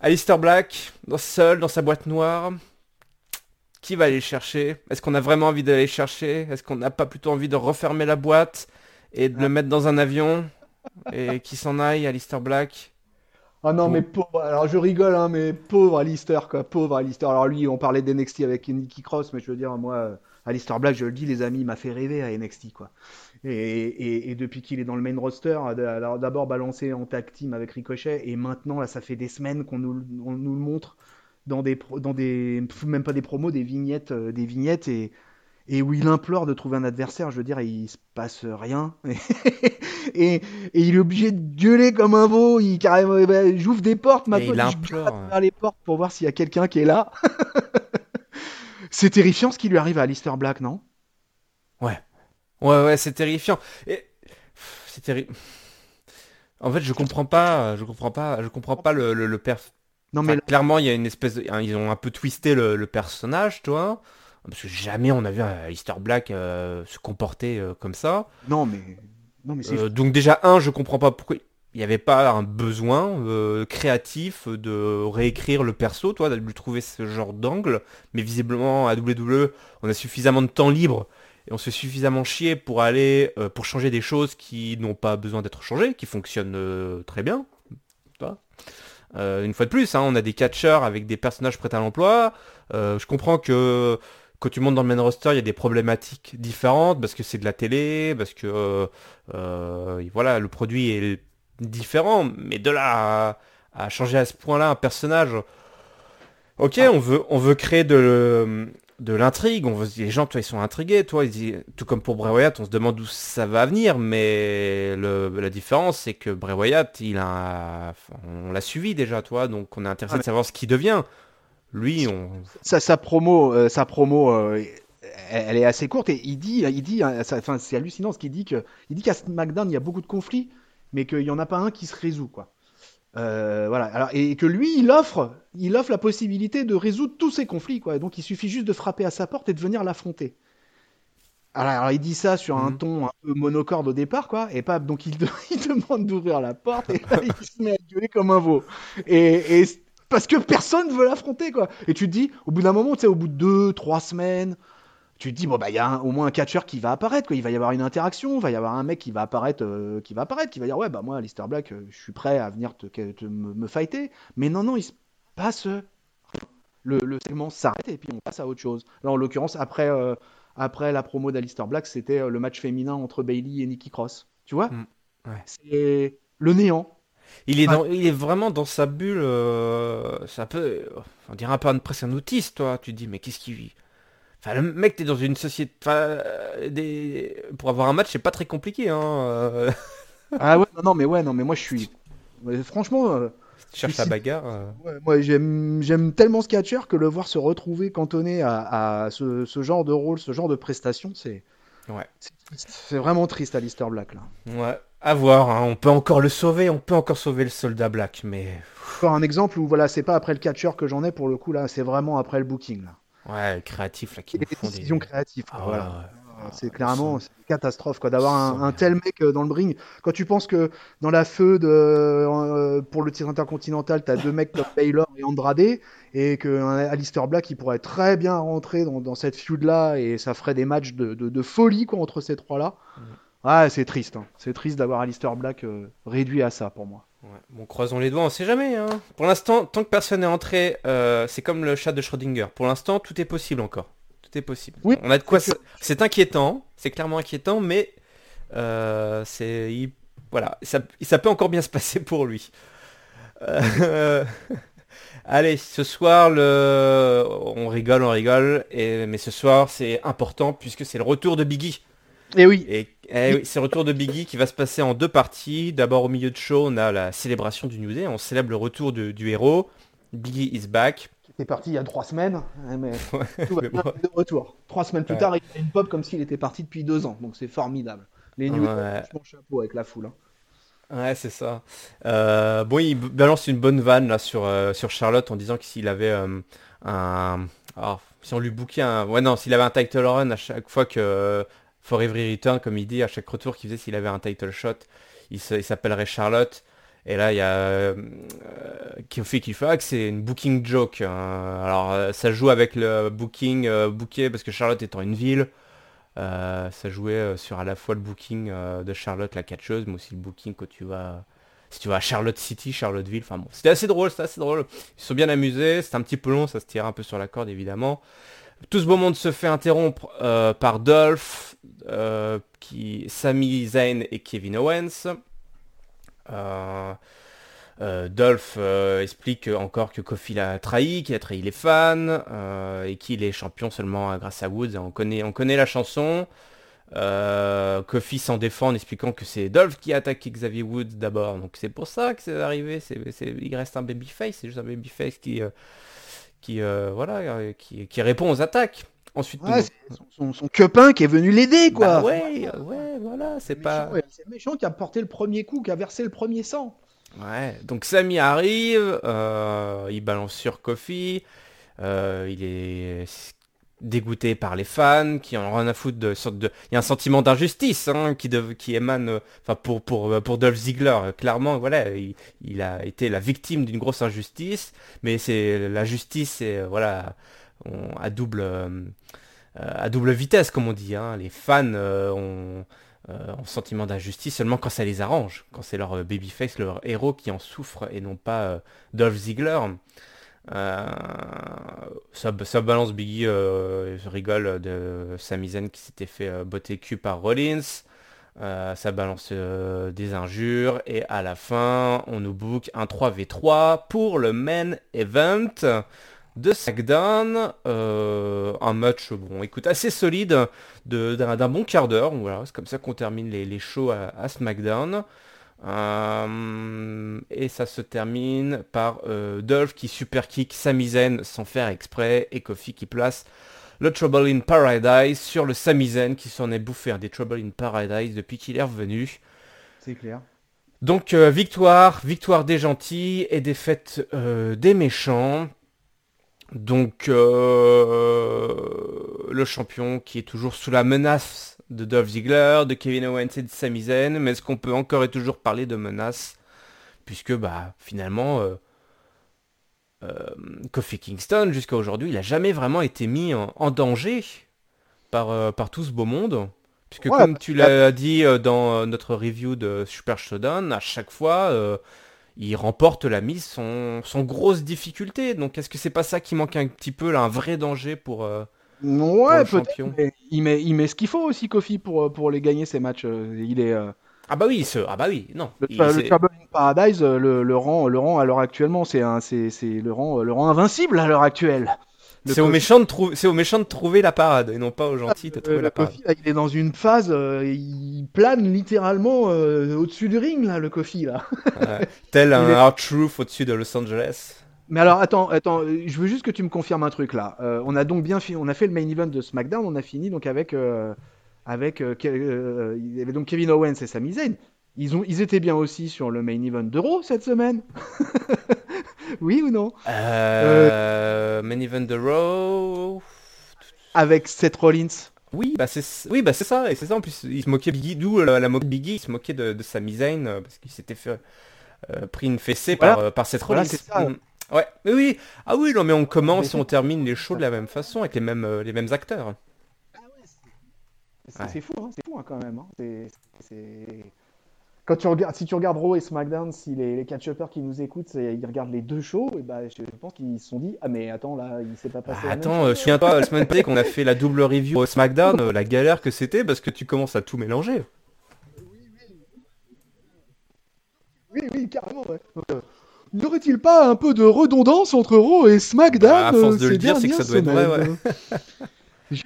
Alistair Black, seul dans sa boîte noire, qui va aller chercher? Est-ce qu'on a vraiment envie d'aller chercher? Est-ce qu'on n'a pas plutôt envie de refermer la boîte et de le mettre dans un avion? Et qui s'en aille, Alistair Black?
Ah non, mais pauvre, alors je rigole, hein, mais pauvre Alistair, quoi, pauvre Alistair. Alors lui, on parlait d'NXT avec Nicky Cross, mais je veux dire, moi, Alistair Black, je le dis, les amis, m'a fait rêver à NXT, quoi. Et, depuis qu'il est dans le main roster, alors d'abord balancé en tag team avec Ricochet, et maintenant, là, ça fait des semaines qu'on nous, nous le montre dans des, dans des, même pas des promos, des vignettes, euh, des vignettes et, et où il implore de trouver un adversaire. Je veux dire, il se passe rien. et, et, il est obligé de gueuler comme un veau. Il carrément, ben, j'ouvre des portes maintenant. Il implore. les portes pour voir s'il y a quelqu'un qui est là. c'est terrifiant ce qui lui arrive à Alistair Black, non?
Ouais. Ouais, ouais, c'est terrifiant. Et... C'est terrible. En fait, je comprends pas, je comprends pas, je comprends pas le, le, le non, mais clairement, il y a une espèce de... Ils ont un peu twisté le, personnage, toi. Parce que jamais on a vu un Easter Black euh, se comporter euh, comme ça.
Non, mais... Non, mais
euh, donc déjà, un, je comprends pas pourquoi il n'y avait pas un besoin créatif de réécrire le perso, toi, de lui trouver ce genre d'angle. Mais visiblement, à WWE, on a suffisamment de temps libre et on se fait suffisamment chier pour aller, pour changer des choses qui n'ont pas besoin d'être changées, qui fonctionnent très bien. Euh, une fois de plus, hein, on a des catcheurs avec des personnages prêts à l'emploi. Euh, je comprends que quand tu montes dans le main roster, il y a des problématiques différentes parce que c'est de la télé, parce que euh, voilà, le produit est différent. Mais de là à, changer à ce point-là un personnage, ok, ah. on veut on veut créer de de l'intrigue. On les gens, toi, ils sont intrigués, toi, ils tout comme pour Bray Wyatt, on se demande où ça va venir, mais la différence, c'est que Bray Wyatt, il a, on l'a suivi déjà, toi, donc on est intéressé ah, de savoir ce qu'il devient. Lui, on.
Sa, promo, euh, sa promo. Euh, elle est assez courte et il dit, il dit, enfin, c'est hallucinant ce qu'il dit que, il dit qu'à SmackDown il y a beaucoup de conflits, mais qu'il n'y en a pas un qui se résout quoi. Euh, voilà. Alors, et que lui, il offre, il offre la possibilité de résoudre tous ces conflits, quoi. donc, il suffit juste de frapper à sa porte et de venir l'affronter. Alors, il dit ça sur un mhm. ton un peu monocorde au départ, quoi. Et pas, donc il, demande d'ouvrir la porte et là, il se met à gueuler comme un veau. Et, parce que personne veut l'affronter, quoi. Et tu te dis, au bout d'un moment, tu sais, au bout de deux, trois semaines, tu te dis bon bah il y a au moins un catcheur qui va apparaître quoi. il va y avoir une interaction il va y avoir un mec qui va apparaître euh, qui va apparaître qui va dire ouais bah moi Lister Black euh, je suis prêt à venir te, me, fighter mais non non il se passe le, segment s'arrête et puis on passe à autre chose là en l'occurrence après euh, après la promo d'Alistair Black c'était le match féminin entre Bailey et Nikki Cross tu vois? Mm, c'est le néant
il est, dans, il est vraiment dans sa bulle. ça peut, on dirait un peu presque un autiste, toi. Tu te dis, mais qu'est-ce qu'il vit Enfin, le mec, t'es dans une société. Euh, des... Pour avoir un match, c'est pas très compliqué. Hein. Euh.
ah ouais, non, non, mais ouais, non, mais moi je suis. Franchement. Euh,
tu cherches la bagarre.
Ouais, moi j'aime tellement ce catcher que le voir se retrouver cantonné à, ce, genre de rôle, ce genre de prestation, c'est.
Ouais.
C'est vraiment triste à Lister Black là.
Ouais. À voir, hein. on peut encore le sauver, on peut encore sauver le soldat Black, mais.
Encore un exemple où voilà, c'est pas après le catcher que j'en ai pour le coup là, c'est vraiment après le booking là.
Ouais, créatif là qui
des décisions créatives. Ah, voilà. C'est clairement une catastrophe quoi d'avoir un, tel mec euh, dans le ring. Quand tu penses que dans la feu de, euh, pour le titre intercontinental, tu as deux mecs comme Baylor et Andrade et que Alistair Black il pourrait très bien rentrer dans, cette feud là et ça ferait des matchs de, de, folie quoi entre ces trois là. Mm. Ah, c'est triste. Hein. C'est triste d'avoir Alistair Black euh, réduit à ça pour moi.
Bon, croisons les doigts, on sait jamais. Hein. Pour l'instant, tant que personne n'est entré, euh, c'est comme le chat de Schrödinger. Pour l'instant, tout est possible encore. Tout est possible.
Oui.
On a de quoi. C'est inquiétant. C'est clairement inquiétant, mais euh, c'est voilà, ça, ça peut encore bien se passer pour lui. Euh, allez, ce soir, le... on rigole, on rigole, et... mais ce soir, c'est important puisque c'est le retour de Biggie.
Et oui.
Et, eh oui, c'est le retour de Biggie qui va se passer en deux parties. D'abord, au milieu de show, on a la célébration du New Day. On célèbre le retour du héros. Biggie is back.
Il est parti il y a trois semaines, hein, mais tout va bien, de retour. Trois semaines plus tard, il a une pop comme s'il était parti depuis deux ans. Donc c'est formidable. Les New Day, chapeau avec la foule. Hein.
Ouais, c'est ça. Euh, bon, il balance une bonne vanne là sur, euh, sur Charlotte en disant que s'il avait euh, un... Oh, si on lui bouquait un... Ouais, non, s'il avait un title run à chaque fois que... For Every Return, comme il dit, à chaque retour qu'il faisait, s'il avait un title shot, il s'appellerait Charlotte. Et là, il y a euh, qu'il fait que c'est une booking joke. Hein. Alors, ça joue avec le booking, euh, booké, parce que Charlotte étant une ville, euh, ça jouait euh, sur à la fois le booking euh, de Charlotte la catcheuse, mais aussi le booking quand tu vas si tu vas à Charlotte City, Charlotteville, enfin bon, c'était assez drôle, c'était assez drôle. Ils sont bien amusés, c'était un petit peu long, ça se tire un peu sur la corde évidemment. Tout ce beau monde se fait interrompre par Dolph, qui, Sami Zayn et Kevin Owens. Euh, Dolph euh, explique encore que Kofi l'a trahi, qu'il a trahi les fans, euh, et qu'il est champion seulement grâce à Woods. On connaît, on connaît la chanson. Kofi s'en défend en expliquant que c'est Dolph qui a attaqué Xavier Woods d'abord. Donc c'est pour ça que c'est arrivé. Il reste un babyface, c'est juste un babyface qui, qui, voilà, qui, répond aux attaques. Ensuite,
son, son, copain qui est venu l'aider, quoi.
Bah ouais, ouais, voilà, c'est pas.
c'est méchant qui a porté le premier coup, qui a versé le premier sang.
Ouais, donc Samy arrive, euh, il balance sur Kofi, euh, il est dégoûté par les fans, qui en rien à foutre de sorte de... Il y a un sentiment d'injustice hein, qui, émane, euh, enfin pour, pour, pour Dolph Ziggler, clairement, voilà, il, a été la victime d'une grosse injustice, mais c'est la justice, voilà, à double, vitesse, comme on dit. Hein. Les fans ont euh, en sentiment d'injustice seulement quand ça les arrange, quand c'est leur euh, babyface, leur héros qui en souffre et non pas euh, Dolph Ziggler. Ça, balance Biggie, je rigole de Sami Zayn qui s'était fait botter cul par Rollins. ça balance des injures et à la fin on nous book un 3v3 pour le main event de SmackDown. Euh, un match, bon, écoute, assez solide d'un bon quart d'heure. Voilà, c'est comme ça qu'on termine les, shows à, SmackDown. Euh, et ça se termine par euh, Dolph qui super kick Sami Zayn sans faire exprès et Kofi qui place le Trouble in Paradise sur le Sami Zayn qui s'en est bouffé des Trouble in Paradise depuis qu'il est revenu.
C'est clair.
Donc victoire, victoire des gentils et défaite des méchants. Donc euh, le champion qui est toujours sous la menace de Dolph Ziggler, de Kevin Owens et de Sami Zayn, mais est-ce qu'on peut encore et toujours parler de menace Puisque bah finalement euh, euh, Kofi Kingston jusqu'à aujourd'hui il n'a jamais vraiment été mis en, danger par, par tout ce beau monde. Puisque comme tu l'as dit dans notre review de Super Showdown, à chaque fois il remporte la mise sans, grosse difficulté. Donc est-ce que c'est pas ça qui manque un petit peu là, un vrai danger pour, euh,
ouais, le champion? Il met, il met ce qu'il faut aussi Kofi pour, euh, pour les gagner ces matchs. Euh, il est
ah bah oui, ce... ah bah oui, non.
Le, le Paradise le, le, rang, le rang à l'heure actuellement, c'est c'est le rang, le rang invincible à l'heure actuelle.
C'est aux, méchants de c'est aux méchants de trouver la parade et non pas aux gentils de trouver la parade.
il est dans une phase, euh, il plane littéralement euh, au-dessus du ring, là, le Kofi. Là.
tel un Hard Truth au-dessus de Los Angeles.
Mais alors, attends, attends, je veux juste que tu me confirmes un truc là. Euh, on a donc bien fini, on a fait le main event de SmackDown, on a fini donc avec. avec il y avait donc Kevin Owens et Sami Zayn. Ils, ont, ils étaient bien aussi sur le main event d'Euro cette semaine. oui ou non?
Euh, Main event d'Euro.
Avec Seth Rollins.
Oui, bah c'est oui, bah ça, et c'est ça en plus. Il se moquait Biggie, d'où la, la moque Biggie, il se moquait de, de Sami Zayn euh, parce qu'il s'était fait euh, pris une fessée par, euh, par Seth Rollins.
ça.
Ouais, mais oui, ah oui, non, mais on commence et on termine les shows de la même façon avec les mêmes, les mêmes acteurs. Ah
ouais, c'est fou, hein, c'est fou hein, quand même. Hein. C'est quand tu regardes, si tu regardes Raw et SmackDown, si les, les catch qui nous écoutent, ils regardent les deux shows, et bah, je pense qu'ils se sont dit ah mais attends là, il s'est pas passé.
Ah, attends, je euh, souviens pas la semaine passée qu'on a fait la double review au SmackDown, euh, la galère que c'était parce que tu commences à tout mélanger.
Oui, oui, carrément, ouais. Euh, n'y aurait-il pas un peu de redondance entre Raw et SmackDown bah,
À force de le dire, c'est que ça doit être vrai, ouais.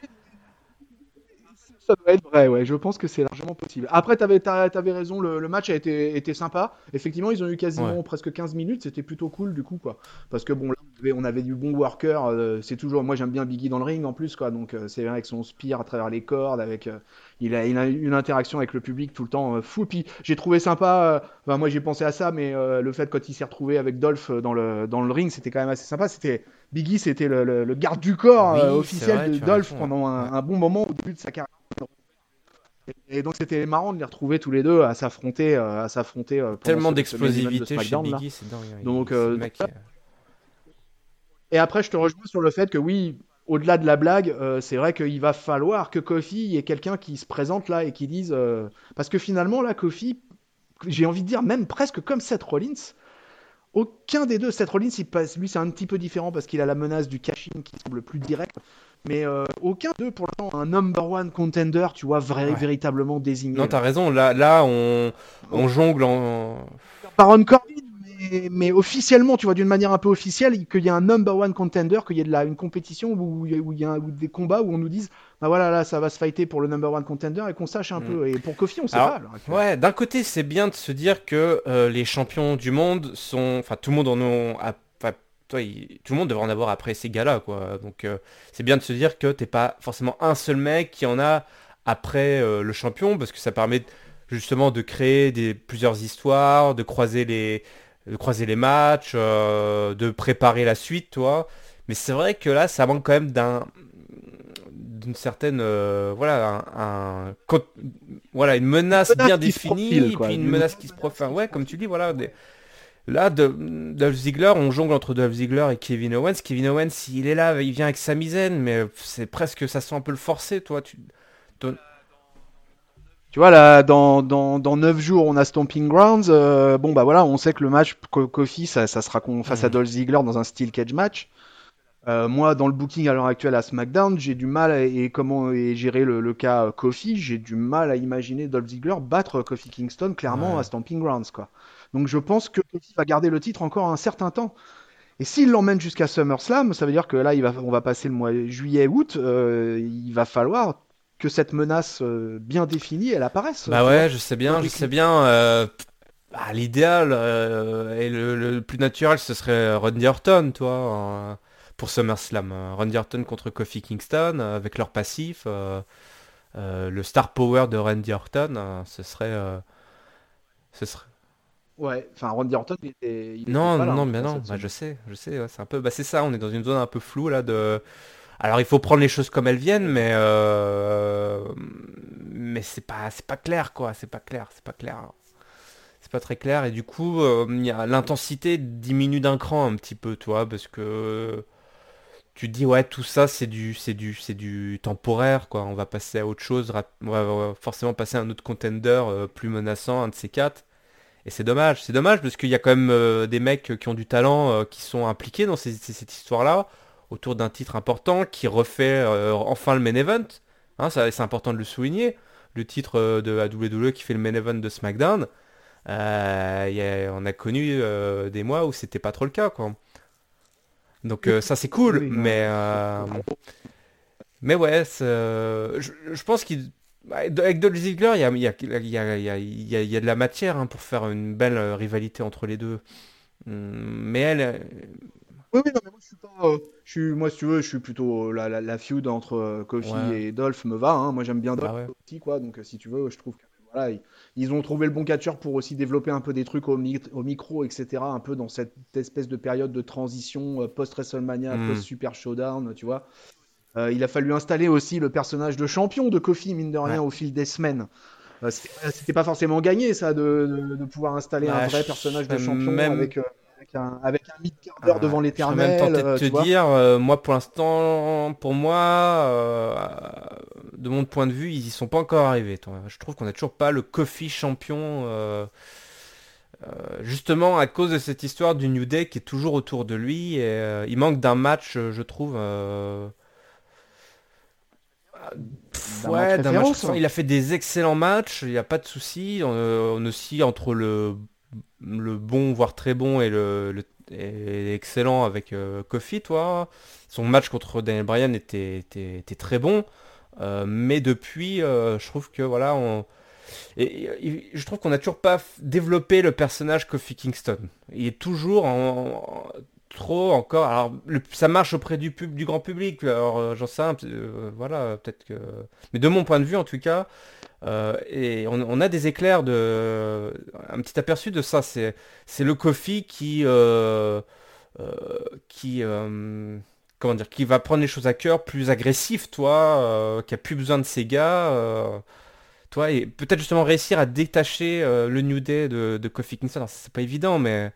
ça doit être vrai, ouais. Je pense que c'est largement possible. Après, tu avais, avais, raison, le, match a été, été, sympa. Effectivement, ils ont eu quasiment presque 15 minutes. C'était plutôt cool, du coup, quoi. Parce que bon, là, on avait, du bon worker. Euh, c'est toujours, moi, j'aime bien Biggie dans le ring en plus, quoi. Donc, euh, c'est avec son spear à travers les cordes, avec. Euh, il, a, il a une interaction avec le public tout le temps fou. Puis, j'ai trouvé sympa. Enfin, moi, j'ai pensé à ça, mais le fait quand il s'est retrouvé avec Dolph dans le, dans le ring, c'était quand même assez sympa. C'était. Biggie, c'était le, le, garde du corps officiel de Dolph pendant un, un bon moment au début de sa carrière. Et donc c'était marrant de les retrouver tous les deux à s'affronter, euh, à s'affronter. Euh,
Tellement d'explosivité chez Biggie, c'est dingue. Donc, euh,
et après, je te rejoins sur le fait que oui, au-delà de la blague, c'est vrai qu'il va falloir que Kofi ait quelqu'un qui se présente là et qui dise, parce que finalement là, Kofi, j'ai envie de dire même presque comme Seth Rollins. Aucun des deux, Seth Rollins, il passe, lui c'est un petit peu différent parce qu'il a la menace du cash-in qui semble plus direct mais euh, aucun d'eux pour l'instant un number one contender, tu vois, véritablement désigné.
Non, t'as raison, là, là on, on jongle en.
Baron Corbin, mais, mais, officiellement, tu vois, d'une manière un peu officielle, qu'il y a un number one contender, qu'il y ait de la, une compétition où, où il y a des combats où on nous dise, bah voilà, là, ça va se fighter pour le number one contender et qu'on sache un mm. peu. Et pour Kofi, on sait pas.
ouais, d'un côté, c'est bien de se dire que euh, les champions du monde sont. Enfin, tout le monde en a tout le monde devrait en avoir après ces gars-là, quoi. Donc euh, c'est bien de se dire que t'es pas forcément un seul mec qui en a après euh, le champion, parce que ça permet justement de créer des, plusieurs histoires, de croiser les, de croiser les matchs, euh, de préparer la suite, toi. Mais c'est vrai que là, ça manque quand même d'un d'une certaine voilà un, voilà une menace, bien définie et puis une menace qui se profile ouais comme tu dis voilà des, Là, Dolph Ziggler, on jongle entre Dolph Ziggler et Kevin Owens. Kevin Owens, il est là, il vient avec sa misaine, mais c'est presque, ça sent un peu le forcé, toi. Tu,
tu vois, là, dans, dans, dans 9 jours, on a Stomping Grounds. Euh, bon, bah voilà, on sait que le match Kofi, ça, ça sera face à mm. Dolph Ziggler dans un Steel Cage match. Euh, moi, dans le booking à l'heure actuelle à SmackDown, j'ai du mal à, et comment et gérer le, cas Kofi, j'ai du mal à imaginer Dolph Ziggler battre Kofi Kingston clairement à Stomping Grounds, quoi. Donc je pense que Kofi va garder le titre encore un certain temps. Et s'il l'emmène jusqu'à SummerSlam, ça veut dire que là, il va, on va passer le mois juillet-août. Euh, il va falloir que cette menace euh, bien définie, elle apparaisse.
Bah ouais, je sais bien, je sais bien. Euh, bah, l'idéal et le, plus naturel, ce serait Randy Orton, toi, pour SummerSlam. Randy Orton contre Kofi Kingston, avec leur passif. le star power de Randy Orton, ce serait... ce serait
Ouais, enfin Randy Orton, il était.
non, non, mais non, bah, je sais, je sais, c'est un peu, bah, c'est ça, on est dans une zone un peu floue là de. Alors il faut prendre les choses comme elles viennent, mais euh... mais c'est pas, c'est pas clair quoi, c'est pas clair, c'est pas clair, c'est pas très clair. Et du coup, euh, l'intensité diminue d'un cran un petit peu, toi, parce que tu dis ouais tout ça c'est du c'est du c'est du temporaire quoi. On va passer à autre chose on va forcément passer à un autre contender euh, plus menaçant un de ces quatre. Et c'est dommage, c'est dommage parce qu'il y a quand même des mecs qui ont du talent, qui sont impliqués dans cette histoire-là, autour d'un titre important qui refait euh, enfin le main event. Hein, c'est important de le souligner. Le titre de la WWE qui fait le main event de SmackDown. on a connu des mois où c'était pas trop le cas. Quoi. Donc ça c'est cool, mais... mais ouais, je, je pense qu'il avec Dolph Ziggler, il y a, y, a, y, a, y a, de la matière hein, pour faire une belle euh, rivalité entre les deux. Hum, mais elle. Euh,
oui, oui, non, mais moi je suis pas. Euh, je suis, moi, si tu veux, je suis plutôt. La, la, la feud entre Kofi et Dolph me va. Hein. Moi j'aime bien Dolph ah aussi, quoi. Donc si tu veux, je trouve que. Voilà, ils, ont trouvé le bon catcheur pour aussi développer un peu des trucs au, au, micro, etc. Un peu dans cette espèce de période de transition post-WrestleMania, hmm. post-Super Showdown, tu vois. Euh, il a fallu installer aussi le personnage de champion de Kofi, mine de rien, au fil des semaines. Euh, c'était pas forcément gagné, ça, de, pouvoir installer un vrai personnage de champion avec, euh, un, avec un mid-quart d'heure devant l'éternel.
Je même tenté de te dire, moi, pour l'instant, pour moi, de mon point de vue, ils y sont pas encore arrivés. Je trouve qu'on a toujours pas le Kofi champion. justement à cause de cette histoire du New Day qui est toujours autour de lui et il manque d'un match je trouve ouais, il a fait des excellents matchs, il n'y a pas de souci. On, aussi entre le le bon, voire très bon et le, excellent avec Kofi, toi. Son match contre Daniel Bryan était, très bon. mais depuis, je trouve que voilà, on, je trouve qu'on n'a toujours pas développé le personnage Kofi Kingston. Il est toujours trop encore. Alors ça marche auprès du, pub, du grand public. Alors euh, j'en sais un, euh, voilà, peut-être que. Mais de mon point de vue en tout cas, euh, et on, a des éclairs de. Un petit aperçu de ça. C'est c'est le Kofi qui qui comment dire, qui va prendre les choses à cœur, plus agressif, toi, qui a plus besoin de ses gars toi, et peut-être justement réussir à détacher euh, le New Day de, de Kofi Kingston. C'est pas évident, mais.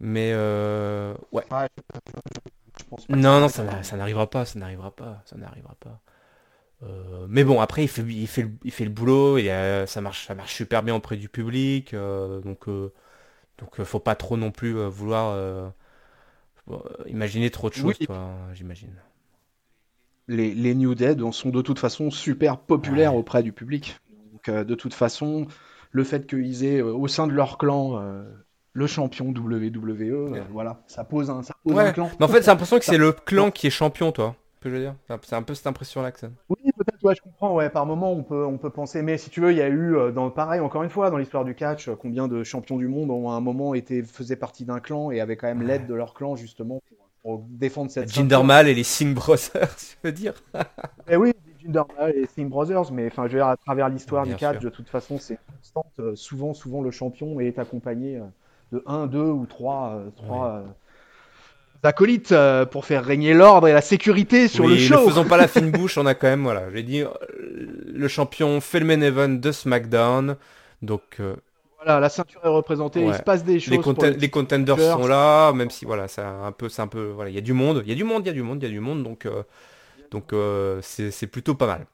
Mais euh, ouais. non, non, ça, n'arrivera pas, ça n'arrivera pas, ça n'arrivera pas. Euh, mais bon, après, il fait, il fait, le, il fait le boulot, et ça, marche, ça marche super bien auprès du public. donc, donc faut pas trop non plus vouloir imaginer trop de choses, j'imagine
les, New Dead sont de toute façon super populaires auprès du public. Donc, euh, de toute façon, le fait qu'ils aient euh, au sein de leur clan euh, le champion WWE, voilà, ça pose un, ça pose un clan.
Mais en fait, c'est l'impression que c'est le clan qui est champion, toi. Que je veux dire. C'est un peu cette impression-là que ça.
Oui, ouais, je comprends. Ouais, par moment, on peut, on peut penser. Mais si tu veux, il y a eu, dans pareil, encore une fois, dans l'histoire du catch, combien de champions du monde ont à un moment été faisaient partie d'un clan et avaient quand même l'aide de leur clan justement pour défendre cette
Jinder Mahal et les Singh Brothers, je veux dire?
eh oui, Jinder Mahal et les Singh Brothers, mais enfin, je veux dire, à travers l'histoire du catch, de toute façon, c'est constante. Euh, souvent, souvent, le champion est accompagné euh, de 1, 2 ou 3, 3 euh, acolytes pour faire régner l'ordre et la sécurité sur le show.
Ne faisons pas la fine bouche, on a quand même, voilà, j'ai dit, le champion fait le main event de SmackDown, donc
la ceinture est représentée, il se passe des choses.
Les, contenders sont là, même si voilà, c'est un peu, c'est un peu, voilà, il y a du monde, il y a du monde, il y a du monde, il y a du monde, donc, euh, donc euh, c'est plutôt pas mal.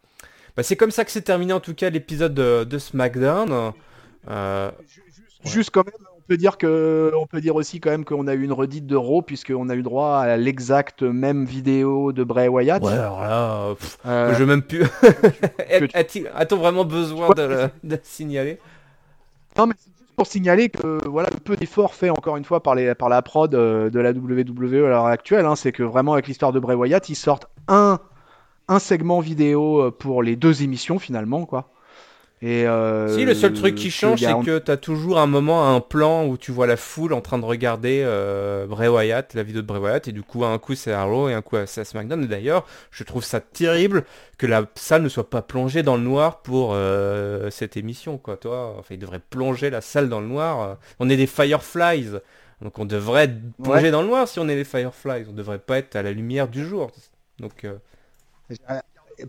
Bah, c'est comme ça que c'est terminé en tout cas l'épisode de, SmackDown.
Euh, juste quand même, peut dire que, on peut dire aussi quand même qu'on a eu une redite de Raw puisqu'on a eu droit à l'exacte même vidéo de Bray Wyatt.
Ouais, alors là, je même plus. A-t-on vraiment besoin de, de signaler?
Non, mais c'est juste pour signaler que voilà, le peu d'efforts fait encore une fois par, les, par la prod euh, de la WWE à l'heure actuelle, hein, c'est que vraiment avec l'histoire de Bray Wyatt, ils sortent un, un segment vidéo euh, pour les deux émissions finalement, quoi.
Et euh, si le seul truc qui change, c'est que tu as toujours un moment, un plan où tu vois la foule en train de regarder euh, Bray Wyatt, la vidéo de Bray Wyatt, et du coup un coup c'est Arrow et un coup c'est SmackDown. Et d'ailleurs, je trouve ça terrible que la salle ne soit pas plongée dans le noir pour euh, cette émission, quoi. Toi, enfin, il devrait plonger la salle dans le noir. On est des Fireflies, donc on devrait plonger dans le noir si on est des Fireflies. On devrait pas être à la lumière du jour. Donc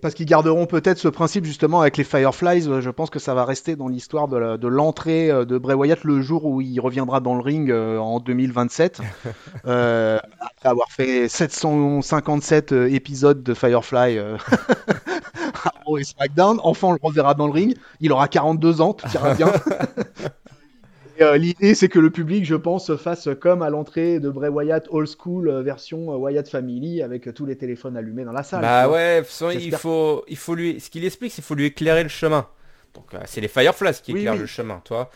parce qu'ils garderont peut-être ce principe justement avec les Fireflies. Euh, je pense que ça va rester dans l'histoire de l'entrée euh, de Bray Wyatt le jour où il reviendra dans le ring euh, en 2027. après avoir fait 757 épisodes de Firefly à SmackDown. Enfin, on le reverra dans le ring. Il aura 42 ans, tout ira bien. Euh, l'idée, c'est que le public, je pense, fasse comme à l'entrée de Bray Wyatt Old School euh, version euh, Wyatt Family avec tous les téléphones allumés dans la salle.
Bah ouais, il faut, il faut lui, ce qu'il explique, c'est qu'il faut lui éclairer le chemin. Donc c'est les Fireflies qui éclairent le chemin, toi.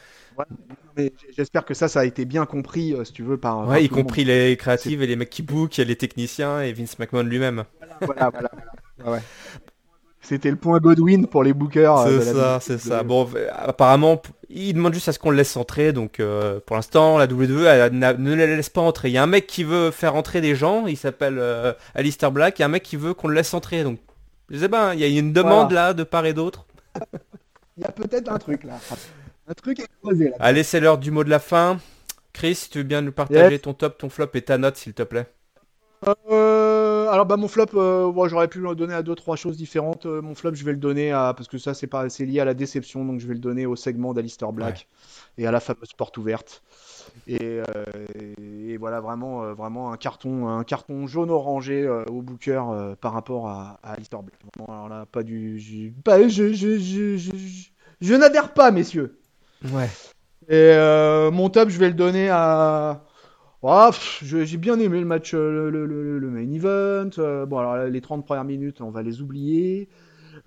mais j'espère que ça, ça a été bien compris, si tu veux, par.
Ouais, y compris les créatives et les mecs qui bookent, les techniciens et Vince McMahon lui-même. Voilà, voilà,
voilà. C'était le point Godwin pour les bookers.
C'est ça, c'est ça. Bon, apparemment, il demande juste à ce qu'on le laisse entrer. Donc, euh, pour l'instant, la WWE ne les laisse pas entrer. Il y a un mec qui veut faire entrer des gens. Il s'appelle euh, Alistair Black. Il y a un mec qui veut qu'on le laisse entrer. Donc, je sais pas, il y a une demande là de part et d'autre.
il y a peut-être un truc là. Un truc à creuser là.
Allez, c'est l'heure du mot de la fin. Chris, tu veux bien nous partager ton top, ton flop et ta note, s'il te plaît?
Euh, alors bah mon flop, euh, j'aurais pu le donner à deux trois choses différentes. Euh, mon flop, je vais le donner à parce que ça c'est pas c'est lié à la déception, donc je vais le donner au segment d'Alistair Black et à la fameuse porte ouverte. Et, voilà vraiment vraiment un carton un carton jaune orangé au Booker par rapport à, à Alistair Black. alors là pas du je je, je, je, je n'adhère pas messieurs.
Ouais.
Et mon top, je vais le donner à ah, j'ai bien aimé le match, euh, le, main event. Euh, bon, alors les 30 premières minutes, on va les oublier.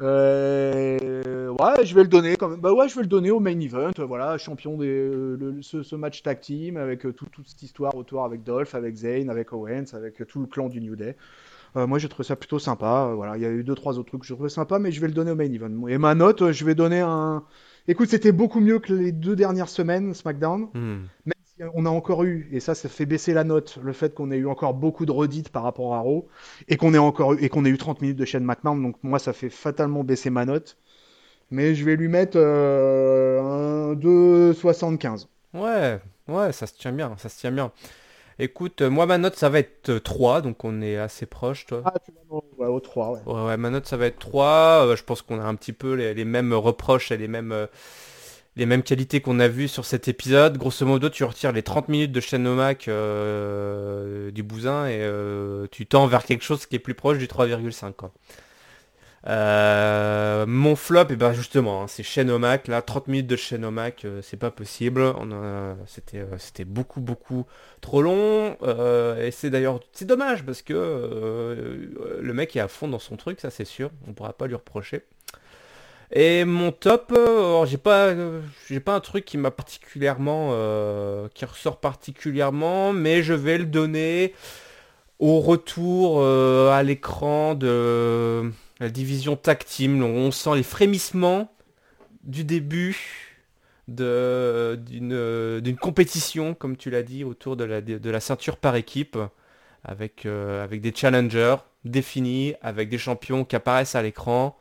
Euh, ouais, je vais le donner. Bah ouais, je vais le donner au main event. Voilà, champion de ce, match tag team avec euh, toute cette histoire autour avec Dolph, avec Zayn, avec Owens, avec tout le clan du New Day. moi, j'ai trouvé ça plutôt sympa. voilà, il y a eu deux trois autres trucs que j'ai trouvé sympa, mais je vais le donner au main event. Et ma note, je vais donner un. Écoute, c'était beaucoup mieux que les deux dernières semaines SmackDown. Hmm on a encore eu, et ça, ça fait baisser la note, le fait qu'on ait eu encore beaucoup de redites par rapport à Raw, et qu'on ait encore et qu'on ait eu 30 minutes de chaîne McMahon, donc moi, ça fait fatalement baisser ma note. Mais je vais lui mettre euh, un 2,75.
Ouais, ouais, ça se tient bien, ça se tient bien. Écoute, moi ma note ça va être 3, donc on est assez proche toi.
Ah tu vas au 3, ouais.
Ouais, ma note ça va être 3, euh, je pense qu'on a un petit peu les, mêmes reproches et les mêmes... Euh, les mêmes qualités qu'on a vues sur cet épisode. Grosso modo, tu retires les 30 minutes de Shen euh, du bousin et euh, tu tends vers quelque chose qui est plus proche du 3,5. Euh, mon flop, et eh ben justement, hein, c'est Shen là, 30 minutes de Shen c'est pas possible. C'était c'était beaucoup beaucoup trop long. et c'est d'ailleurs c'est dommage parce que le mec est à fond dans son truc, ça c'est sûr. On pourra pas lui reprocher. Et mon top, euh, j'ai pas, euh, j'ai pas un truc qui m'a particulièrement, euh, qui ressort particulièrement, mais je vais le donner au retour à l'écran de la division tag team. On sent les frémissements du début d'une, compétition, comme tu l'as dit, autour de la, de la ceinture par équipe, avec, avec des challengers définis, avec des champions qui apparaissent à l'écran.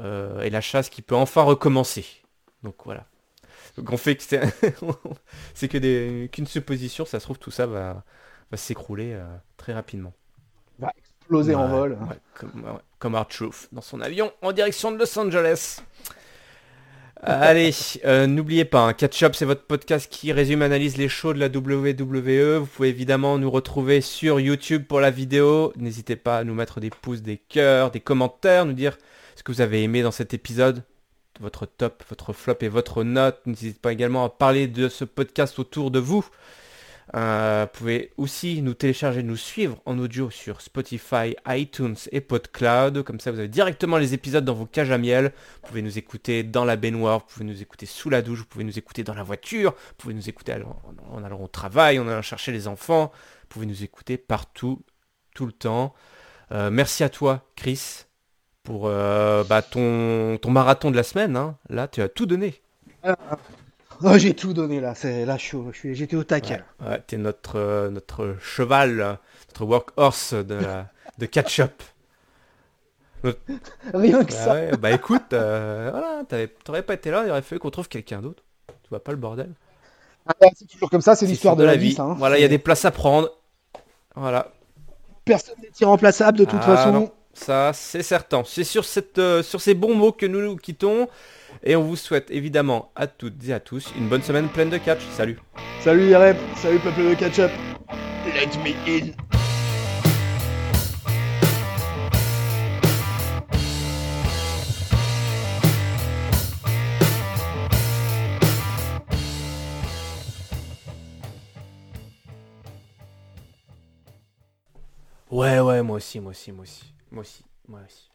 Euh, et la chasse qui peut enfin recommencer. Donc voilà. Donc on fait que c'est que qu'une supposition, ça se trouve tout ça va, va s'écrouler euh, très rapidement.
Va exploser en vol.
comme, comme Art Truth dans son avion en direction de Los Angeles. Allez, euh, n'oubliez pas, Catch Up, c'est votre podcast qui résume, analyse les shows de la WWE. Vous pouvez évidemment nous retrouver sur YouTube pour la vidéo. N'hésitez pas à nous mettre des pouces, des cœurs, des commentaires, nous dire ce que vous avez aimé dans cet épisode, votre top, votre flop et votre note. N'hésitez pas également à parler de ce podcast autour de vous. Euh, vous pouvez aussi nous télécharger, nous suivre en audio sur Spotify, iTunes et PodCloud. Comme ça, vous avez directement les épisodes dans vos cages à miel. Vous pouvez nous écouter dans la baignoire, vous pouvez nous écouter sous la douche, vous pouvez nous écouter dans la voiture, vous pouvez nous écouter en allant au travail, en allant chercher les enfants. Vous pouvez nous écouter partout, tout le temps. Euh, merci à toi, Chris pour euh, bah, ton, marathon de la semaine. Hein. Là, tu as tout donné.
oh, j'ai tout donné là. C'est là, suis, j'étais au taquet.
Ouais, t'es notre euh, notre cheval, notre workhorse de de catch-up.
Rien que ça.
bah écoute, euh, voilà, t'aurais pas été là, il aurait fallu qu'on trouve quelqu'un d'autre. Tu vois pas le bordel
ah, C'est toujours comme ça, c'est l'histoire de, la vie.
Hein. Voilà, il y a des places à prendre. Voilà.
Personne n'est irremplaçable de toute ah, façon.
Ça, c'est certain. C'est sur, cette, euh, sur ces bons mots que nous nous quittons. Et on vous souhaite évidemment à toutes et à tous une bonne semaine pleine de catch. Salut.
Salut Yareb. Salut peuple de catch-up. Let me in.
Ouais, ouais, moi aussi, moi aussi, moi aussi. Moi aussi, moi aussi.